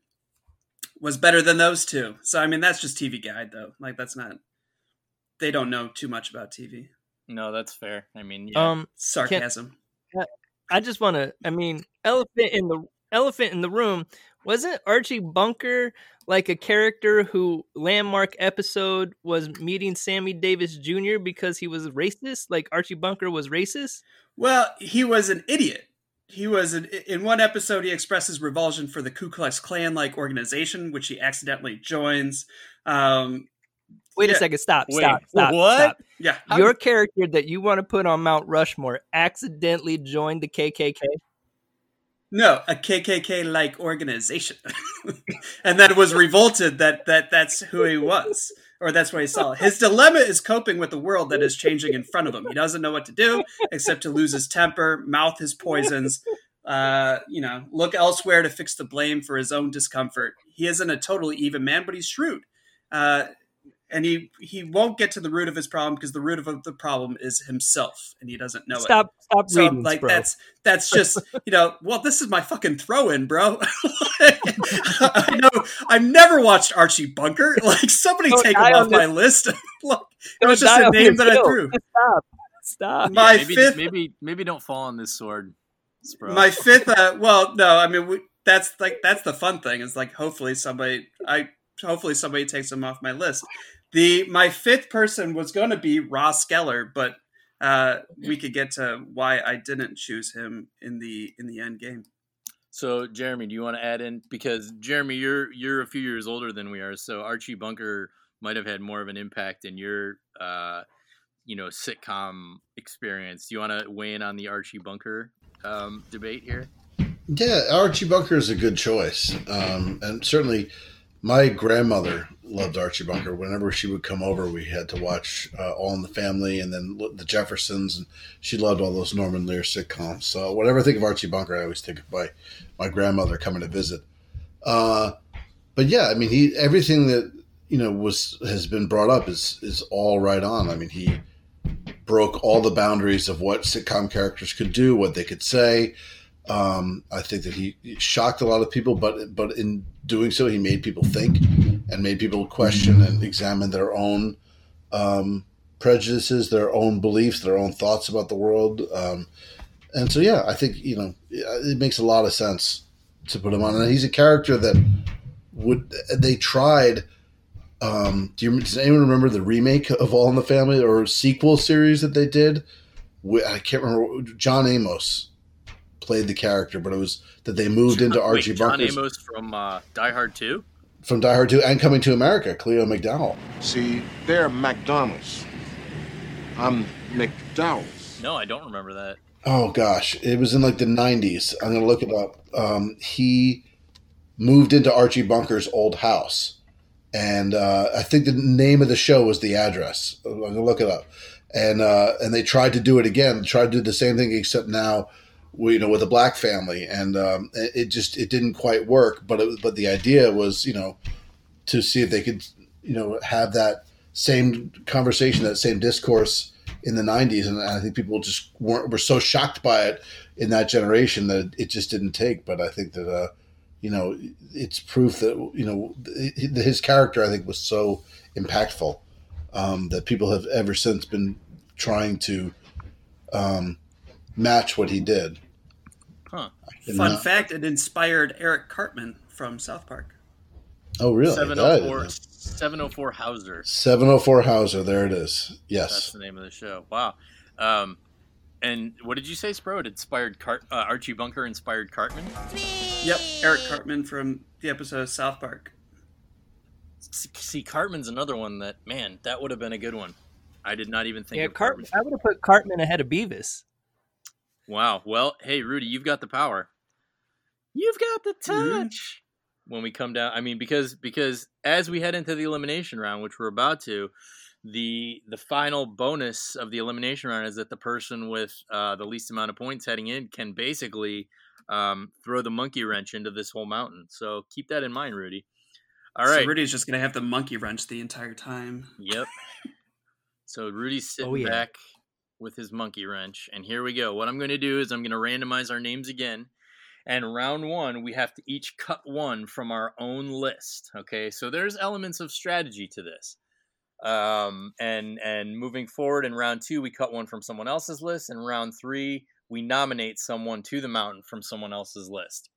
was better than those two. So I mean that's just TV Guide though. Like that's not they don't know too much about TV. No, that's fair. I mean, yeah. um sarcasm. Can, I just want to I mean, elephant in the elephant in the room. Wasn't Archie Bunker like a character who landmark episode was meeting Sammy Davis Jr. because he was racist? Like Archie Bunker was racist? Well, he was an idiot. He was an, in one episode. He expresses revulsion for the Ku Klux Klan like organization, which he accidentally joins. Um, Wait Yeah. a second. Stop. Wait, stop. Stop. what? Stop. yeah, Your character that you want to put on Mount Rushmore accidentally joined the KKK. No, a KKK like organization, and then was revolted that that that's who he was, or that's what he saw. His dilemma is coping with the world that is changing in front of him. He doesn't know what to do except to lose his temper, mouth his poisons. Uh, you know, look elsewhere to fix the blame for his own discomfort. He isn't a totally even man, but he's shrewd. Uh, and he he won't get to the root of his problem because the root of the problem is himself, and he doesn't know it. Stop. Stop So reading, like bro. that's that's just you know well this is my fucking throw in bro. I know I've never watched Archie Bunker. Like somebody Don't take him off on my this- list. Look, it was just a name your that I threw. Stop. Stop. My maybe, fifth maybe maybe don't fall on this sword. Spro. my fifth uh, well no I mean we, that's like that's the fun thing is like hopefully somebody I hopefully somebody takes him off my list. The my fifth person was going to be Ross Geller, but uh, we could get to why I didn't choose him in the in the end game. So, Jeremy, do you want to add in because Jeremy, you're you're a few years older than we are, so Archie Bunker might have had more of an impact in your uh, you know sitcom experience. Do you want to weigh in on the Archie Bunker um, debate here? Yeah, Archie Bunker is a good choice, um, and certainly my grandmother loved Archie Bunker. Whenever she would come over, we had to watch uh, All in the Family and then the Jeffersons, and she loved all those Norman Lear sitcoms. So whenever I think of Archie Bunker, I always think of my my grandmother coming to visit. Uh, but yeah, I mean, he everything that you know was has been brought up is is all right on. I mean, he broke all the boundaries of what sitcom characters could do, what they could say. Um, I think that he shocked a lot of people, but but in doing so, he made people think and made people question and examine their own um, prejudices, their own beliefs, their own thoughts about the world. Um, and so, yeah, I think you know it makes a lot of sense to put him on. And he's a character that would they tried. Um, do you does anyone remember the remake of All in the Family or sequel series that they did? I can't remember. John Amos played the character, but it was that they moved into Wait, Archie John Bunker's Amos from uh, Die Hard 2? from Die Hard 2 and Coming to America, Cleo McDowell. See, they're McDonald's. I'm McDowell's. No, I don't remember that. Oh gosh, it was in like the '90s. I'm gonna look it up. Um, he moved into Archie Bunker's old house, and uh, I think the name of the show was the address. I'm gonna look it up, and uh, and they tried to do it again. Tried to do the same thing, except now, we- you know, with a black family, and um, it just it didn't quite work. But it, but the idea was, you know, to see if they could, you know, have that same conversation, that same discourse in the 90s and I think people just weren't were so shocked by it in that generation that it just didn't take. But I think that uh you know it's proof that you know his character I think was so impactful um, that people have ever since been trying to um, match what he did Huh. Fun now- fact: it inspired Eric Cartman from South Park. oh really That I didn't 704, know. 704 Hauser. 704 Hauser there it is Yes. That's the name of the show. Wow. Um, and what did you say, Spro? It inspired Cart- uh, Archie Bunker inspired Cartman? Yep, Eric Cartman from the episode of South Park. See, Cartman's another one that, man, that would have been a good one. I did not even think Yeah, of Cartman. Cartman. I would have put Cartman ahead of Beavis. Wow. Well, hey, Rudy, you've got the power. You've got the Mhm. touch. When we come down, I mean, because because as we head into the elimination round, which we're about to, the the final bonus of the elimination round is that the person with uh, the least amount of points heading in can basically um, throw the monkey wrench into this whole mountain. So keep that in mind, Rudy. All right. So Rudy's just gonna have the monkey wrench the entire time. Yep. So Rudy's sitting Oh, yeah. back with his monkey wrench, and here we go. What I'm going to do is I'm going to randomize our names again, and round one we have to each cut one from our own list. Okay, so there's elements of strategy to this. Um, and and moving forward in round two, we cut one from someone else's list, and round three we nominate someone to the mountain from someone else's list.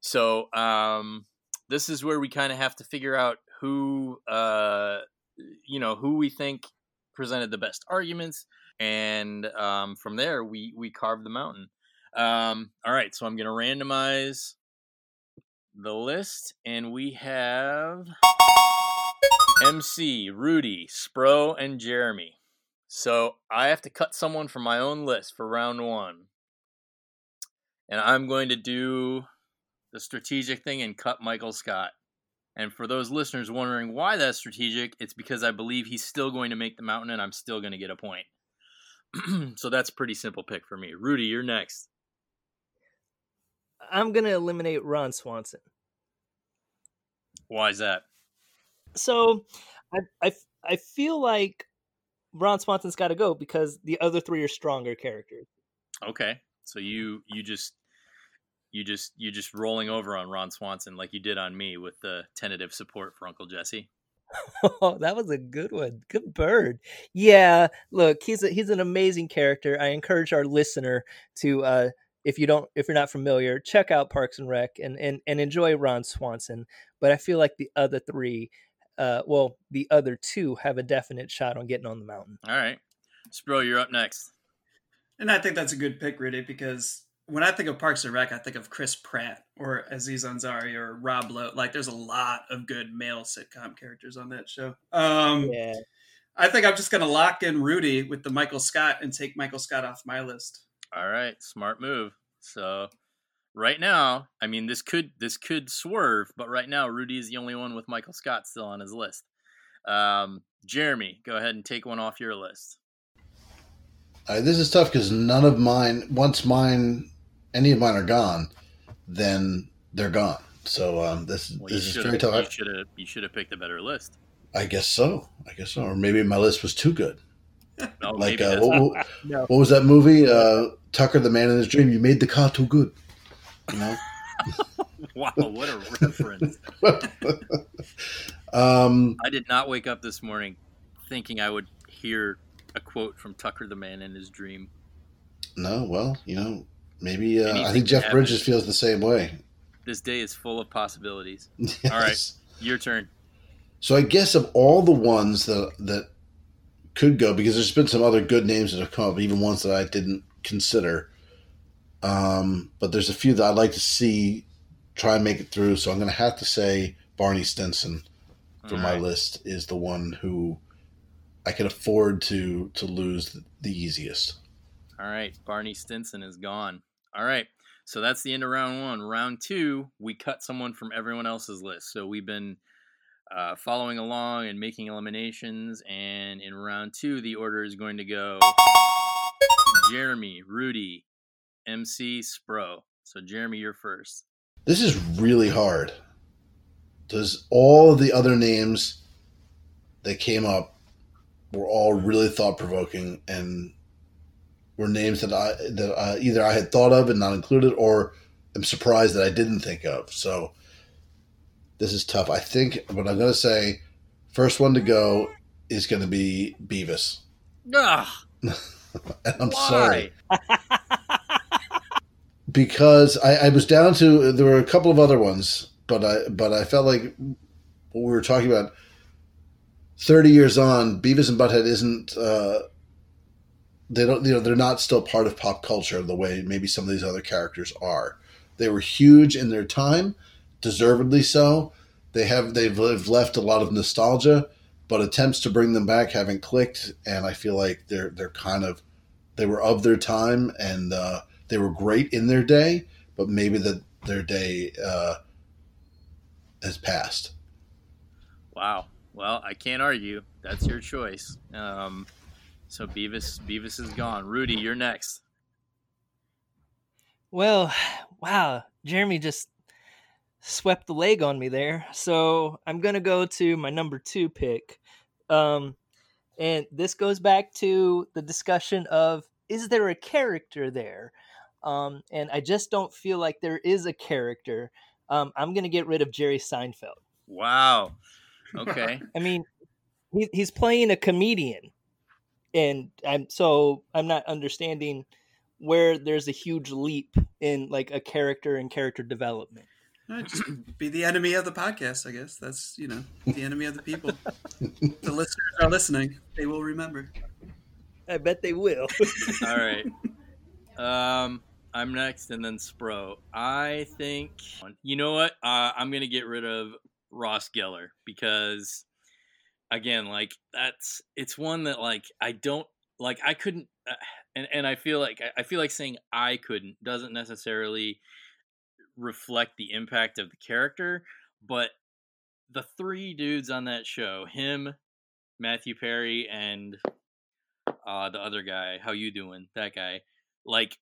So um, this is where we kind of have to figure out who, uh, you know, who we think presented the best arguments, and um, from there we we carve the mountain. Um, all right, so I'm gonna randomize the list, and we have MC, Rudy, Spro, and Jeremy. So I have to cut someone from my own list for round one. And I'm going to do the strategic thing and cut Michael Scott. And for those listeners wondering why that's strategic, it's because I believe he's still going to make the mountain and I'm still going to get a point. so that's a pretty simple pick for me. Rudy, you're next. I'm gonna eliminate Ron Swanson. Why is that? So, I I I feel like Ron Swanson's got to go because the other three are stronger characters. Okay, so you you just you just you just rolling over on Ron Swanson like you did on me with the tentative support for Uncle Jesse. Oh, that was a good one. Good bird. Yeah, look, he's a, he's an amazing character. I encourage our listener to uh if you don't if you're not familiar, check out Parks and Rec and and, and enjoy Ron Swanson. But I feel like the other three uh well, the other two have a definite shot on getting on the mountain. All right. Spro, you're up next. And I think that's a good pick, Rudy, because when I think of Parks and Rec, I think of Chris Pratt or Aziz Ansari or Rob Lowe. Like, there's a lot of good male sitcom characters on that show. Um, Yeah. I think I'm just going to lock in Rudy with the Michael Scott and take Michael Scott off my list. All right, smart move. So right now, I mean this could this could swerve, but right now Rudy is the only one with Michael Scott still on his list. Um, Jeremy, go ahead and take one off your list. All right, this is tough because none of mine, once mine, any of mine are gone, then they're gone. So um, this Well, you this is should very tough. you should have you should have picked a better list. I guess so. I guess so. Or maybe my list was too good. No, like maybe uh, what, what, No. what was that movie? Uh, Tucker, the Man and His Dream. You made the car too good. You know. wow, what a reference! um, I did not wake up this morning thinking I would hear a quote from Tucker the Man and his dream. no, well, you know, maybe uh, I think Jeff can Bridges feels the same way. This day is full of possibilities. Yes. All right, your turn. So I guess of all the ones that that could go, because there's been some other good names that have come up, even ones that I didn't consider. Um, but there's a few that I'd like to see try and make it through. So I'm going to have to say Barney Stinson for All my list is the one who I can afford to to lose the easiest. All right, Barney Stinson is gone. All right, so that's the end of round one. Round two, we cut someone from everyone else's list. So we've been uh, following along and making eliminations. And in round two, the order is going to go Jeremy, Rudy, MC, Spro. So Jeremy, you're first. This is really hard. Does all of the other names that came up were all really thought provoking and were names that I that I, either I had thought of and not included, or am surprised that I didn't think of. So this is tough. I think what I'm going to say, first one to go is going to be Beavis. Ugh, And I'm sorry because I, I was down to there were a couple of other ones, but I but I felt like what we were talking about. Thirty years on, Beavis and Butthead isn't. Uh, they don't. You know, they're not still part of pop culture the way maybe some of these other characters are. They were huge in their time, deservedly so. They have they've left a lot of nostalgia, but attempts to bring them back haven't clicked, and I feel like they're they're kind of they were of their time and uh, they were great in their day, but maybe that their day uh, has passed. Wow. Well, I can't argue. That's your choice. Um, so Beavis, Beavis is gone. Rudy, you're next. Well, wow, Jeremy just swept the leg on me there. So I'm gonna go to my number two pick, um, and this goes back to the discussion of is there a character there, um, and I just don't feel like there is a character. Um, I'm gonna get rid of Jerry Seinfeld. Wow. Okay. I mean, he, he's playing a comedian, and I'm so I'm not understanding where there's a huge leap in like a character and character development. just be the enemy of the podcast, I guess. That's, you know, the enemy of the people. the listeners are listening. They will remember. I bet they will. All right. Um, I'm next, and then Spro. I think you know what? Uh, I'm gonna get rid of Ross Geller because, again, like that's it's one that like I don't like. I couldn't, uh, and and I feel like I feel like saying I couldn't doesn't necessarily reflect the impact of the character, but the three dudes on that show, him, Matthew Perry, and uh, the other guy, how you doing? That guy, like,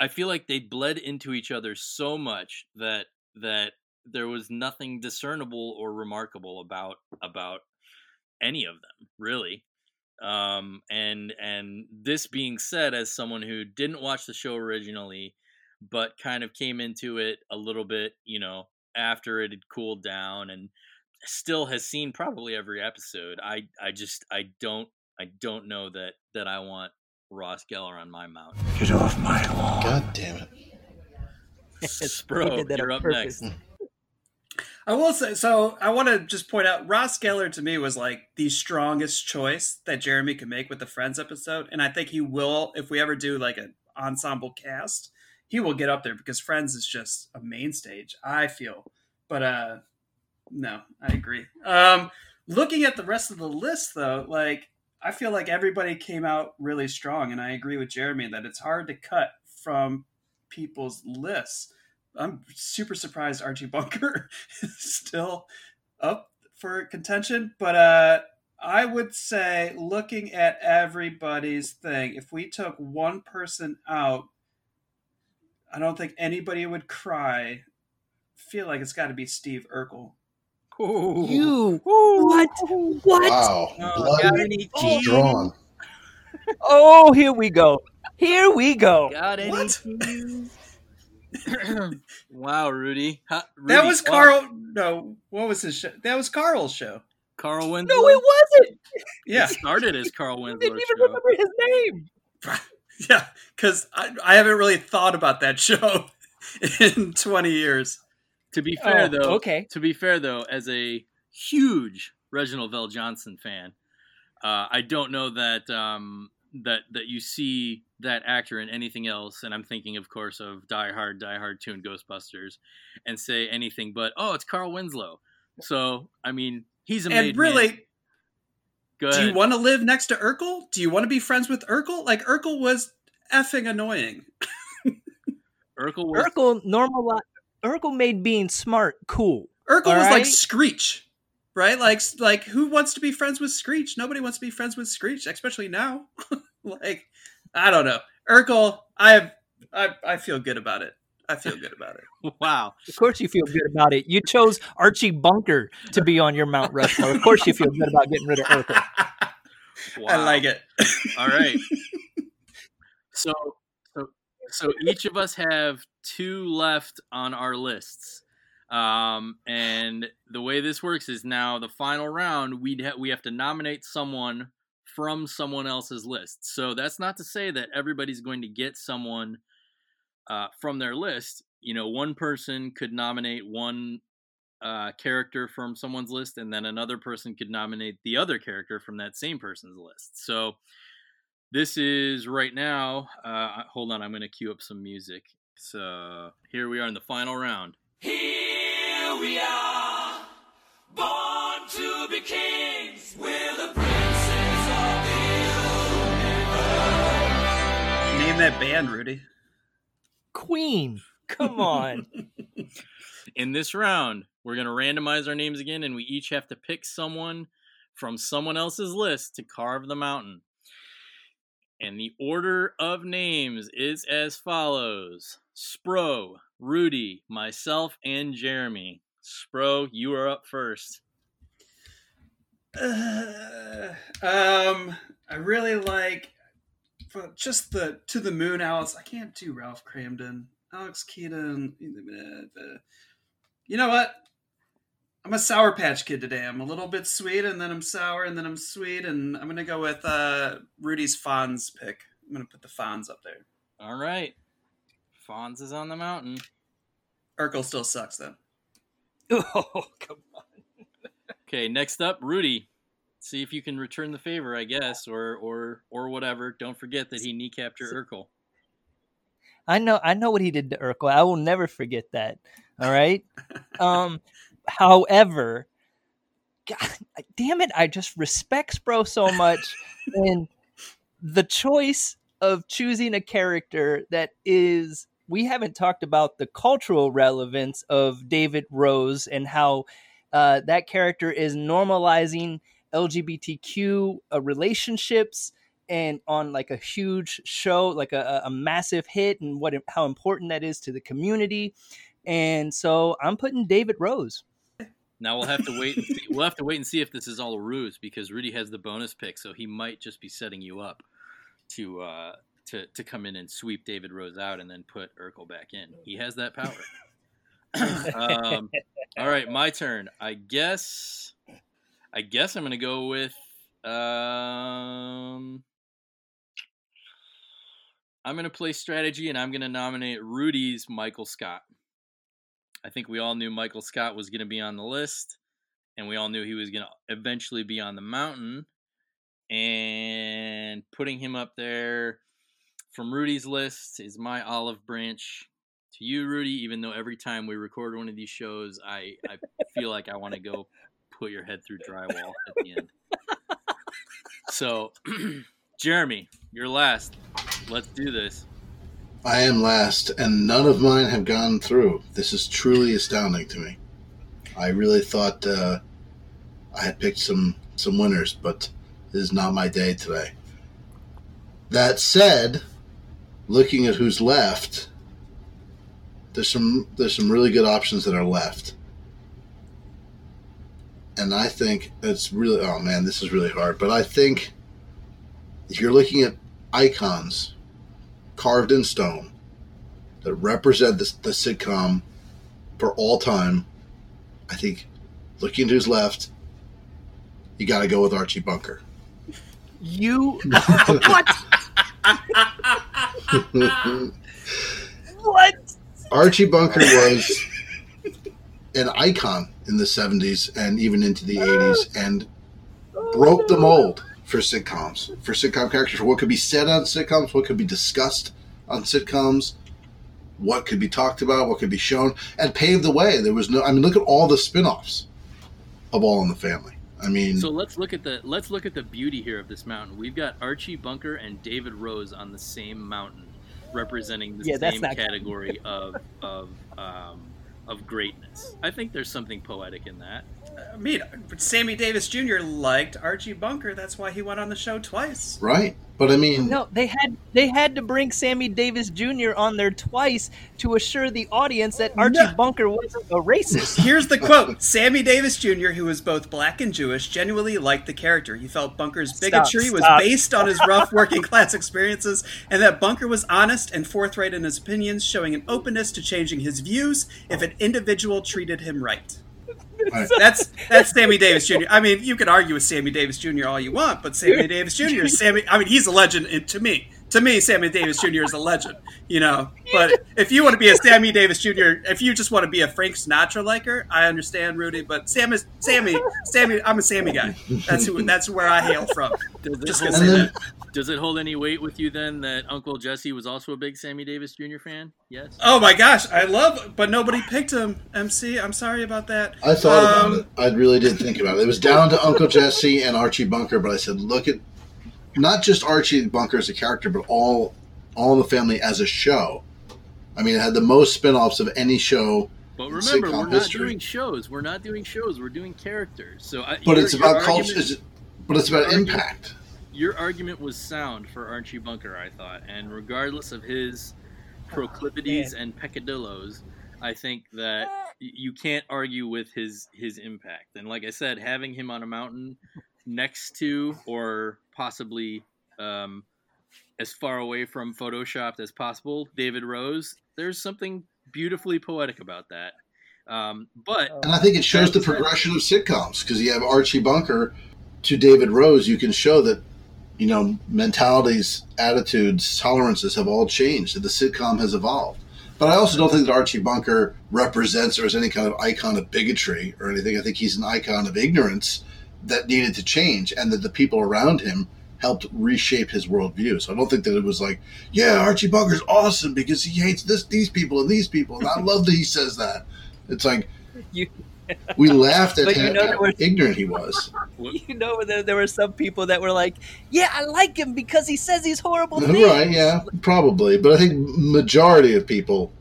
I feel like they bled into each other so much that that there was nothing discernible or remarkable about about any of them, really. Um, and and this being said, as someone who didn't watch the show originally, but kind of came into it a little bit, you know, after it had cooled down and still has seen probably every episode. I I just I don't I don't know that that I want Ross Geller on my mount. Get off my lawn. God damn it. Spro, you're up purpose. next. I will say so. I want to just point out Ross Geller to me was like the strongest choice that Jeremy could make with the Friends episode, and I think he will if we ever do like an ensemble cast he will get up there because Friends is just a main stage. I feel, but uh, no, I agree. Um, looking at the rest of the list though, like I feel like everybody came out really strong, and I agree with Jeremy that it's hard to cut from people's lists. I'm super surprised Archie Bunker is still up for contention, but uh, I would say looking at everybody's thing, if we took one person out, I don't think anybody would cry. Feel like it's got to be Steve Urkel. Ooh. You what? What? Wow, oh, blood drawn. Oh, here we go. Here we go. Got any wow, Rudy. Rudy. That was Carl. No, what was his show? That was Carl's show. Carl Winslow. No, it wasn't. Yeah, it started as Carl Winslow. Didn't even show. remember his name. Yeah, because I, I haven't really thought about that show in 20 years. To be fair, oh, though, okay. To be fair, though, as a huge Reginald VelJohnson fan, uh, I don't know that um, that that you see that actor in anything else. And I'm thinking, of course, of Die Hard, Die Hard Two, and Ghostbusters, and say anything but, "Oh, it's Carl Winslow." So, I mean, he's a and really. Man. Do you want to live next to Urkel? Do you want to be friends with Urkel? Like Urkel was effing annoying. Urkel was Urkel normal Urkel made being smart cool. Urkel was right? like Screech, right? Like like who wants to be friends with Screech? Nobody wants to be friends with Screech, especially now. like I don't know. Urkel, I have I I feel good about it. I feel good about it. Wow. Of course you feel good about it. You chose Archie Bunker to be on your Mount Rushmore. Of course you feel good about getting rid of Urkel. Wow. I like it. All right. So so so each of us have two left on our lists. Um, and the way this works is now the final round we'd ha- we have to nominate someone from someone else's list. So that's not to say that everybody's going to get someone uh, from their list, you know, one person could nominate one uh, character from someone's list, and then another person could nominate the other character from that same person's list. So this is right now. Uh, hold on, I'm going to cue up some music. So here we are in the final round. Here we are, born to be kings. We're the princes of the universe. Name that band, Rudy. Queen. Come on. In this round, we're going to randomize our names again, and we each have to pick someone from someone else's list to carve the mountain. And the order of names is as follows Spro, Rudy, myself, and Jeremy. Spro, you are up first. Uh, um, I really like just the to the moon, Alice. I can't do Ralph Kramden, Alex Keaton. You know what? I'm a sour patch kid today. I'm a little bit sweet, and then I'm sour, and then I'm sweet, and I'm gonna go with uh, Rudy's Fonz pick. I'm gonna put the Fonz up there. All right, Fonz is on the mountain. Urkel still sucks though. Oh, come on. Okay, next up, Rudy. See if you can return the favor, I guess, or or or whatever. Don't forget that he kneecapped your Urkel. I know I know what he did to Urkel. I will never forget that. All right. um however, God damn it, I just respect bro so much and the choice of choosing a character that is we haven't talked about the cultural relevance of David Rose and how uh, that character is normalizing LGBTQ uh, relationships and on like a huge show, like a, a massive hit, and what how important that is to the community. And so I'm putting David Rose. Now we'll have to wait. And see, we'll have to wait and see if this is all a ruse because Rudy has the bonus pick, so he might just be setting you up to uh, to to come in and sweep David Rose out and then put Urkel back in. He has that power. um, all right, my turn. I guess. I guess I'm gonna go with. Um, I'm gonna play strategy, and I'm gonna nominate Rudy's Michael Scott. I think we all knew Michael Scott was gonna be on the list, and we all knew he was gonna eventually be on the mountain. And putting him up there from Rudy's list is my olive branch to you, Rudy. Even though every time we record one of these shows, I, I feel like I want to go put your head through drywall at the end. So, Jeremy, you're last. Let's do this. I am last, and none of mine have gone through. This is truly astounding to me. I really thought uh, I had picked some some winners, but this is not my day today. That said, looking at who's left, there's some there's some really good options that are left. And I think it's really oh man, this is really hard. But I think if you're looking at icons carved in stone that represent the, the sitcom for all time, I think looking to his left, you got to go with Archie Bunker. You what? what? Archie Bunker was an icon in the 70s and even into the 80s and broke the mold for sitcoms, for sitcom characters, for what could be said on sitcoms, what could be discussed on sitcoms, what could be talked about, what could be shown, and paved the way. There was no, I mean, look at all the spin offs of All in the Family. I mean, So let's look at the let's look at the beauty here of this mountain. We've got Archie Bunker and David Rose on the same mountain, representing the Yeah, same category of of um, of greatness. I think there's something poetic in that. I mean, Sammy Davis Jr. liked Archie Bunker. That's why he went on the show twice. right? But I mean, No, they had they had to bring Sammy Davis Jr. on there twice to assure the audience that Archie No. Bunker wasn't a racist. Here's the quote Sammy Davis Jr., who was both black and Jewish, genuinely liked the character. He felt Bunker's bigotry was stop. based on his rough working class experiences, and that Bunker was honest and forthright in his opinions, showing an openness to changing his views if an individual treated him right. Right. That's that's Sammy Davis Jr. I mean, you can argue with Sammy Davis Jr. all you want, but Sammy Davis Jr. is Sammy. I mean, he's a legend to me. To me, Sammy Davis Jr. is a legend. You know, but if you want to be a Sammy Davis Jr., if you just want to be a Frank Sinatra liker, I understand, Rudy. But Sam is Sammy. Sammy, I'm a Sammy guy. That's who. That's where I hail from. Just gonna say then- that. does it hold any weight with you then that Uncle Jesse was also a big Sammy Davis Jr. fan? Yes. Oh my gosh, I love, but nobody picked him. MC, I'm sorry about that. I thought Um, about it. I really did think about it. It was down to Uncle Jesse and Archie Bunker, but I said, look at not just Archie Bunker as a character, but all all in the family as a show. I mean, it had the most spin-offs of any show. But remember, sitcom we're not history. doing shows. We're not doing shows. We're doing characters. So, I, But your- it's about culture. is- But it's about your argument- impact. Your argument was sound for Archie Bunker, I thought, and regardless of his proclivities and peccadillos, I think that you can't argue with his his impact. And like I said, having him on a mountain next to or possibly um, as far away from photoshopped as possible, David Rose, there's something beautifully poetic about that. Um, but And I think it shows the progression of sitcoms because you have Archie Bunker to David Rose. You can show that you know mentalities, attitudes, tolerances have all changed. The sitcom has evolved. But I also don't think that Archie Bunker represents or is any kind of icon of bigotry or anything. I think he's an icon of ignorance that needed to change, and that the people around him helped reshape his worldview. So I don't think that it was like, yeah, Archie Bunker's awesome because he hates this, these people, and these people, and I love that he says that. It's like You, we laughed at But you know how there were- ignorant he was. you know, there, there were some people that were like, "Yeah, I like him because he says these horrible things." Right? Yeah, probably. But I think majority of people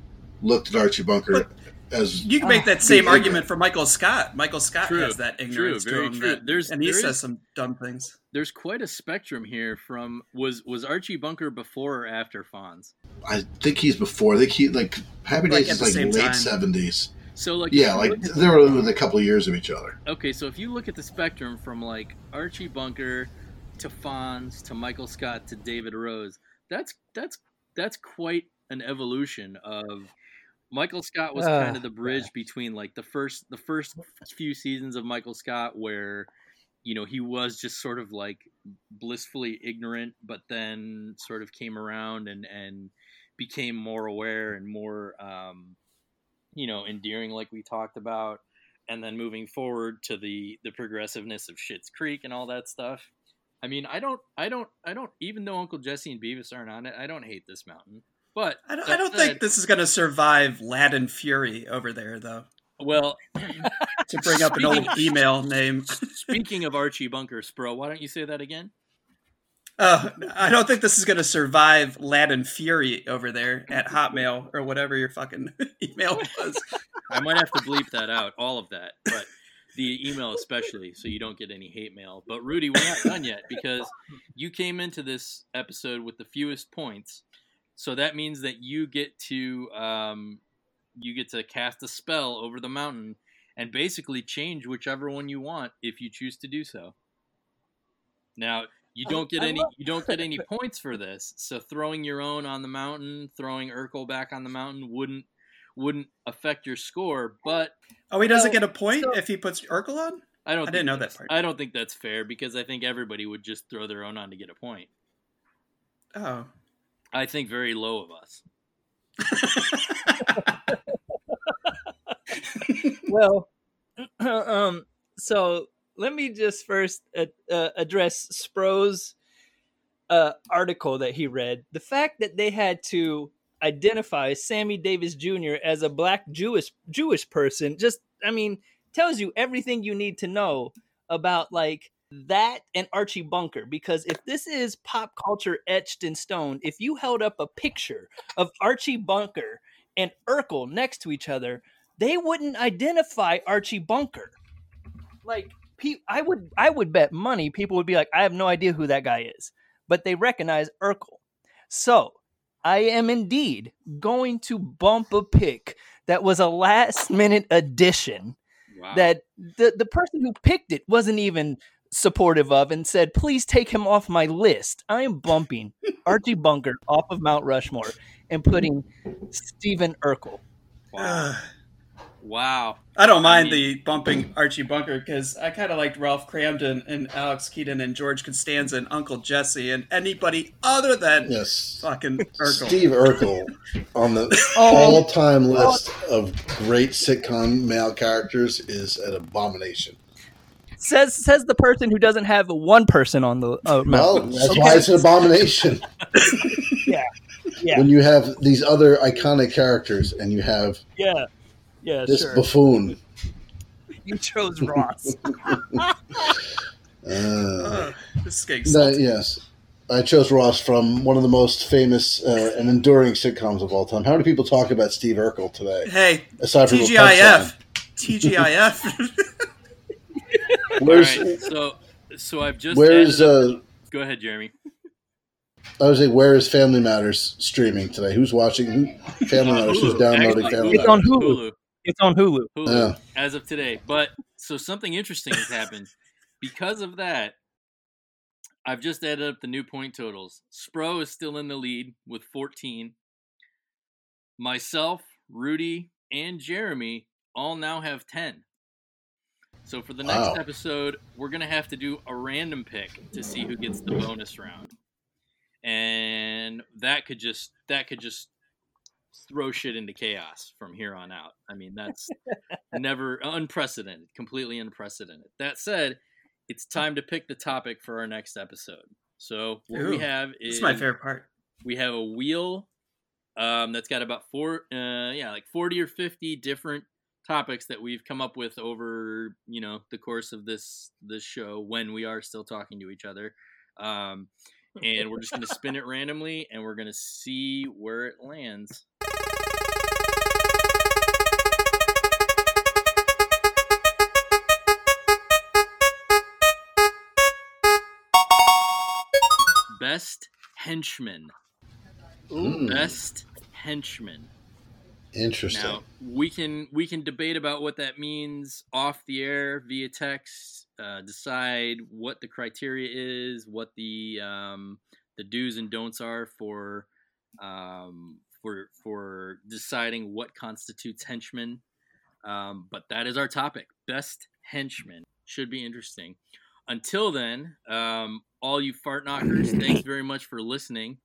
looked at Archie Bunker as You can make that same the argument for Michael Scott. Michael Scott True, has that ignorance true, very to him, true. that- There's- and he there says is- some dumb things. There's quite a spectrum here. From was was Archie Bunker before or after Fonz? I think he's before. I think he like Happy Days at is like late seventies. So like Yeah, like at- they were within a couple of years of each other. Okay, so if you look at the spectrum from like Archie Bunker to Fonz to Michael Scott to David Rose, that's that's that's quite an evolution of Michael Scott was Ah, kind of the bridge between like the first the first few seasons of Michael Scott where you know he was just sort of like blissfully ignorant but then sort of came around and and became more aware and more um you know endearing like we talked about and then moving forward to the the progressiveness of Schitt's Creek and all that stuff. I mean, I don't, I don't, I don't. Even though Uncle Jesse and Beavis aren't on it, I don't hate this mountain. But I don't, I don't said- think this is going to survive Lad and Fury over there, though. Well, To bring up an old email name. speaking of Archie Bunker, Spro, why don't you say that again? Uh, I don't think this is going to survive Lad and Fury over there at Hotmail or whatever your fucking email was. I might have to bleep that out, all of that, but the email especially, so you don't get any hate mail. But Rudy, we're not done yet because you came into this episode with the fewest points, so that means that you get to um, you get to cast a spell over the mountain and basically change whichever one you want if you choose to do so. Now you don't get any you don't get any points for this. So throwing your own on the mountain, throwing Urkel back on the mountain wouldn't wouldn't affect your score, but Oh, he doesn't Well, get a point so- if he puts Urkel on? I don't. I didn't know that part. I don't think that's fair because I think everybody would just throw their own on to get a point. Oh. I think very low of us. well, um, so let me just first uh, uh, address Spro's uh, article that he read. The fact that they had to identify Sammy Davis Jr. as a black Jewish Jewish person just, I mean, tells you everything you need to know about like that and Archie Bunker. Because if this is pop culture etched in stone, if you held up a picture of Archie Bunker and Urkel next to each other, they wouldn't identify Archie Bunker. Like, pe- I would, I would bet money people would be like, I have no idea who that guy is, but they recognize Urkel. So, I am indeed going to bump a pick that was a last minute addition Wow. that the the person who picked it wasn't even supportive of and said, "Please take him off my list." I am bumping Archie Bunker off of Mount Rushmore and putting Stephen Urkel. wow. Wow. I don't mind I mean- the bumping Archie Bunker because I kind of liked Ralph Kramden and Alex Keaton and George Costanza and Uncle Jesse and anybody other than Yes. fucking Urkel. Steve Urkel on the Oh. all-time list of great sitcom male characters is an abomination. Says says the person who doesn't have one person on the uh, Well, Mount. that's why it's an abomination. yeah, yeah, When you have these other iconic characters and you have yeah, yeah. this Sure, buffoon. you chose Ross. Uh, Ugh, this is getting that- yes. I chose Ross from one of the most famous uh, and enduring sitcoms of all time. How many people talk about Steve Urkel today? Hey, Aside from TGIF. TGIF. Where's All right. So, so I've just. where's added- uh, Go ahead, Jeremy. I was like, where is Family Matters streaming today? Who's watching? Who, Family Uh, Matters. Who's downloading Actually, Family It's on Matters? Hulu. Hulu. It's on Hulu. Hulu Yeah. as of today. But so something interesting has happened because of that. I've just added up the new point totals. Spro is still in the lead with 14. Myself, Rudy, and Jeremy all now have 10. So for the next Wow. episode, we're gonna have to do a random pick to see who gets the bonus round, and that could just that could just throw shit into chaos from here on out. I mean, that's never unprecedented, completely unprecedented. That said, it's time to pick the topic for our next episode. So what we have is my favorite part. we have a wheel um, that's got about four, uh, yeah, like forty or fifty different topics that we've come up with over you know the course of this this show when we are still talking to each other. Um, and we're just going to spin it randomly and we're going to see where it lands. Best henchman. Ooh, Best henchman. interesting. Now we can we can debate about what that means off the air via text. Uh, decide what the criteria is, what the um, the do's and don'ts are for um, for for deciding what constitutes henchman. Um, but that is our topic. Best henchman should be interesting. Until then, um, all you fart knockers, thanks very much for listening.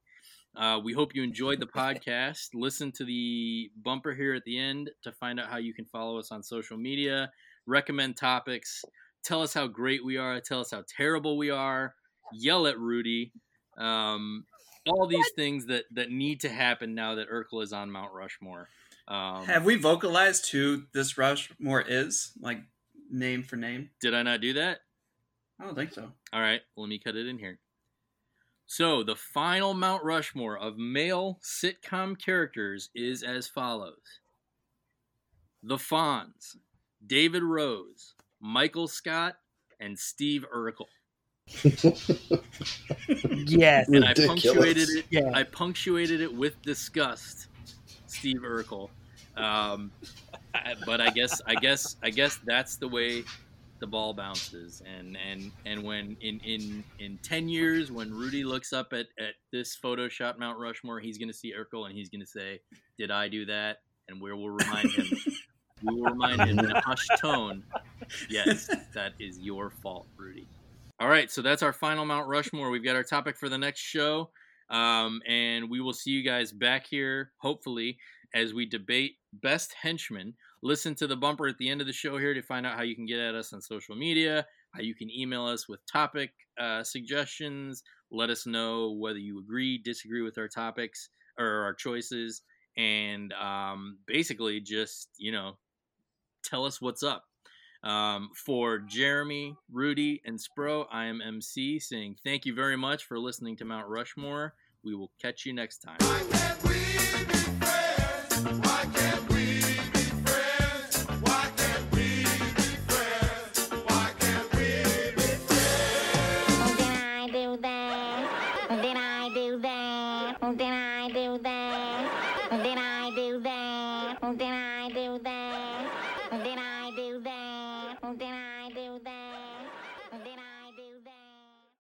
Uh, we hope you enjoyed the podcast. Listen to the bumper here at the end to find out how you can follow us on social media, recommend topics, tell us how great we are, tell us how terrible we are, yell at Rudy. Um, all these things that, that need to happen now that Urkel is on Mount Rushmore. Um, Have we vocalized who this Rushmore is, like name for name? did I not do that? I don't think so. All right, let me cut it in here. So, the final Mount Rushmore of male sitcom characters is as follows The Fonz, David Rose, Michael Scott, and Steve Urkel. Yes. And I punctuated it. Yeah. I punctuated it with disgust, Steve Urkel. Um, but I guess I guess I guess that's the way the ball bounces. And and and when in in in ten years, when Rudy looks up at at this Photoshop Mount Rushmore, he's going to see Urkel and he's going to say, "Did I do that?" And we will remind him. we will remind him in a hushed tone. Yes, that is your fault, Rudy. All right, so that's our final Mount Rushmore. We've got our topic for the next show. Um, and we will see you guys back here, hopefully, as we debate best henchman. Listen to the bumper at the end of the show here to find out how you can get at us on social media, how you can email us with topic uh, suggestions. Let us know whether you agree, disagree with our topics or our choices, and um, basically just, you know, tell us what's up. Um, for Jeremy, Rudy, and Spro, I am MC saying thank you very much for listening to Mount Rushmore. We will catch you next time.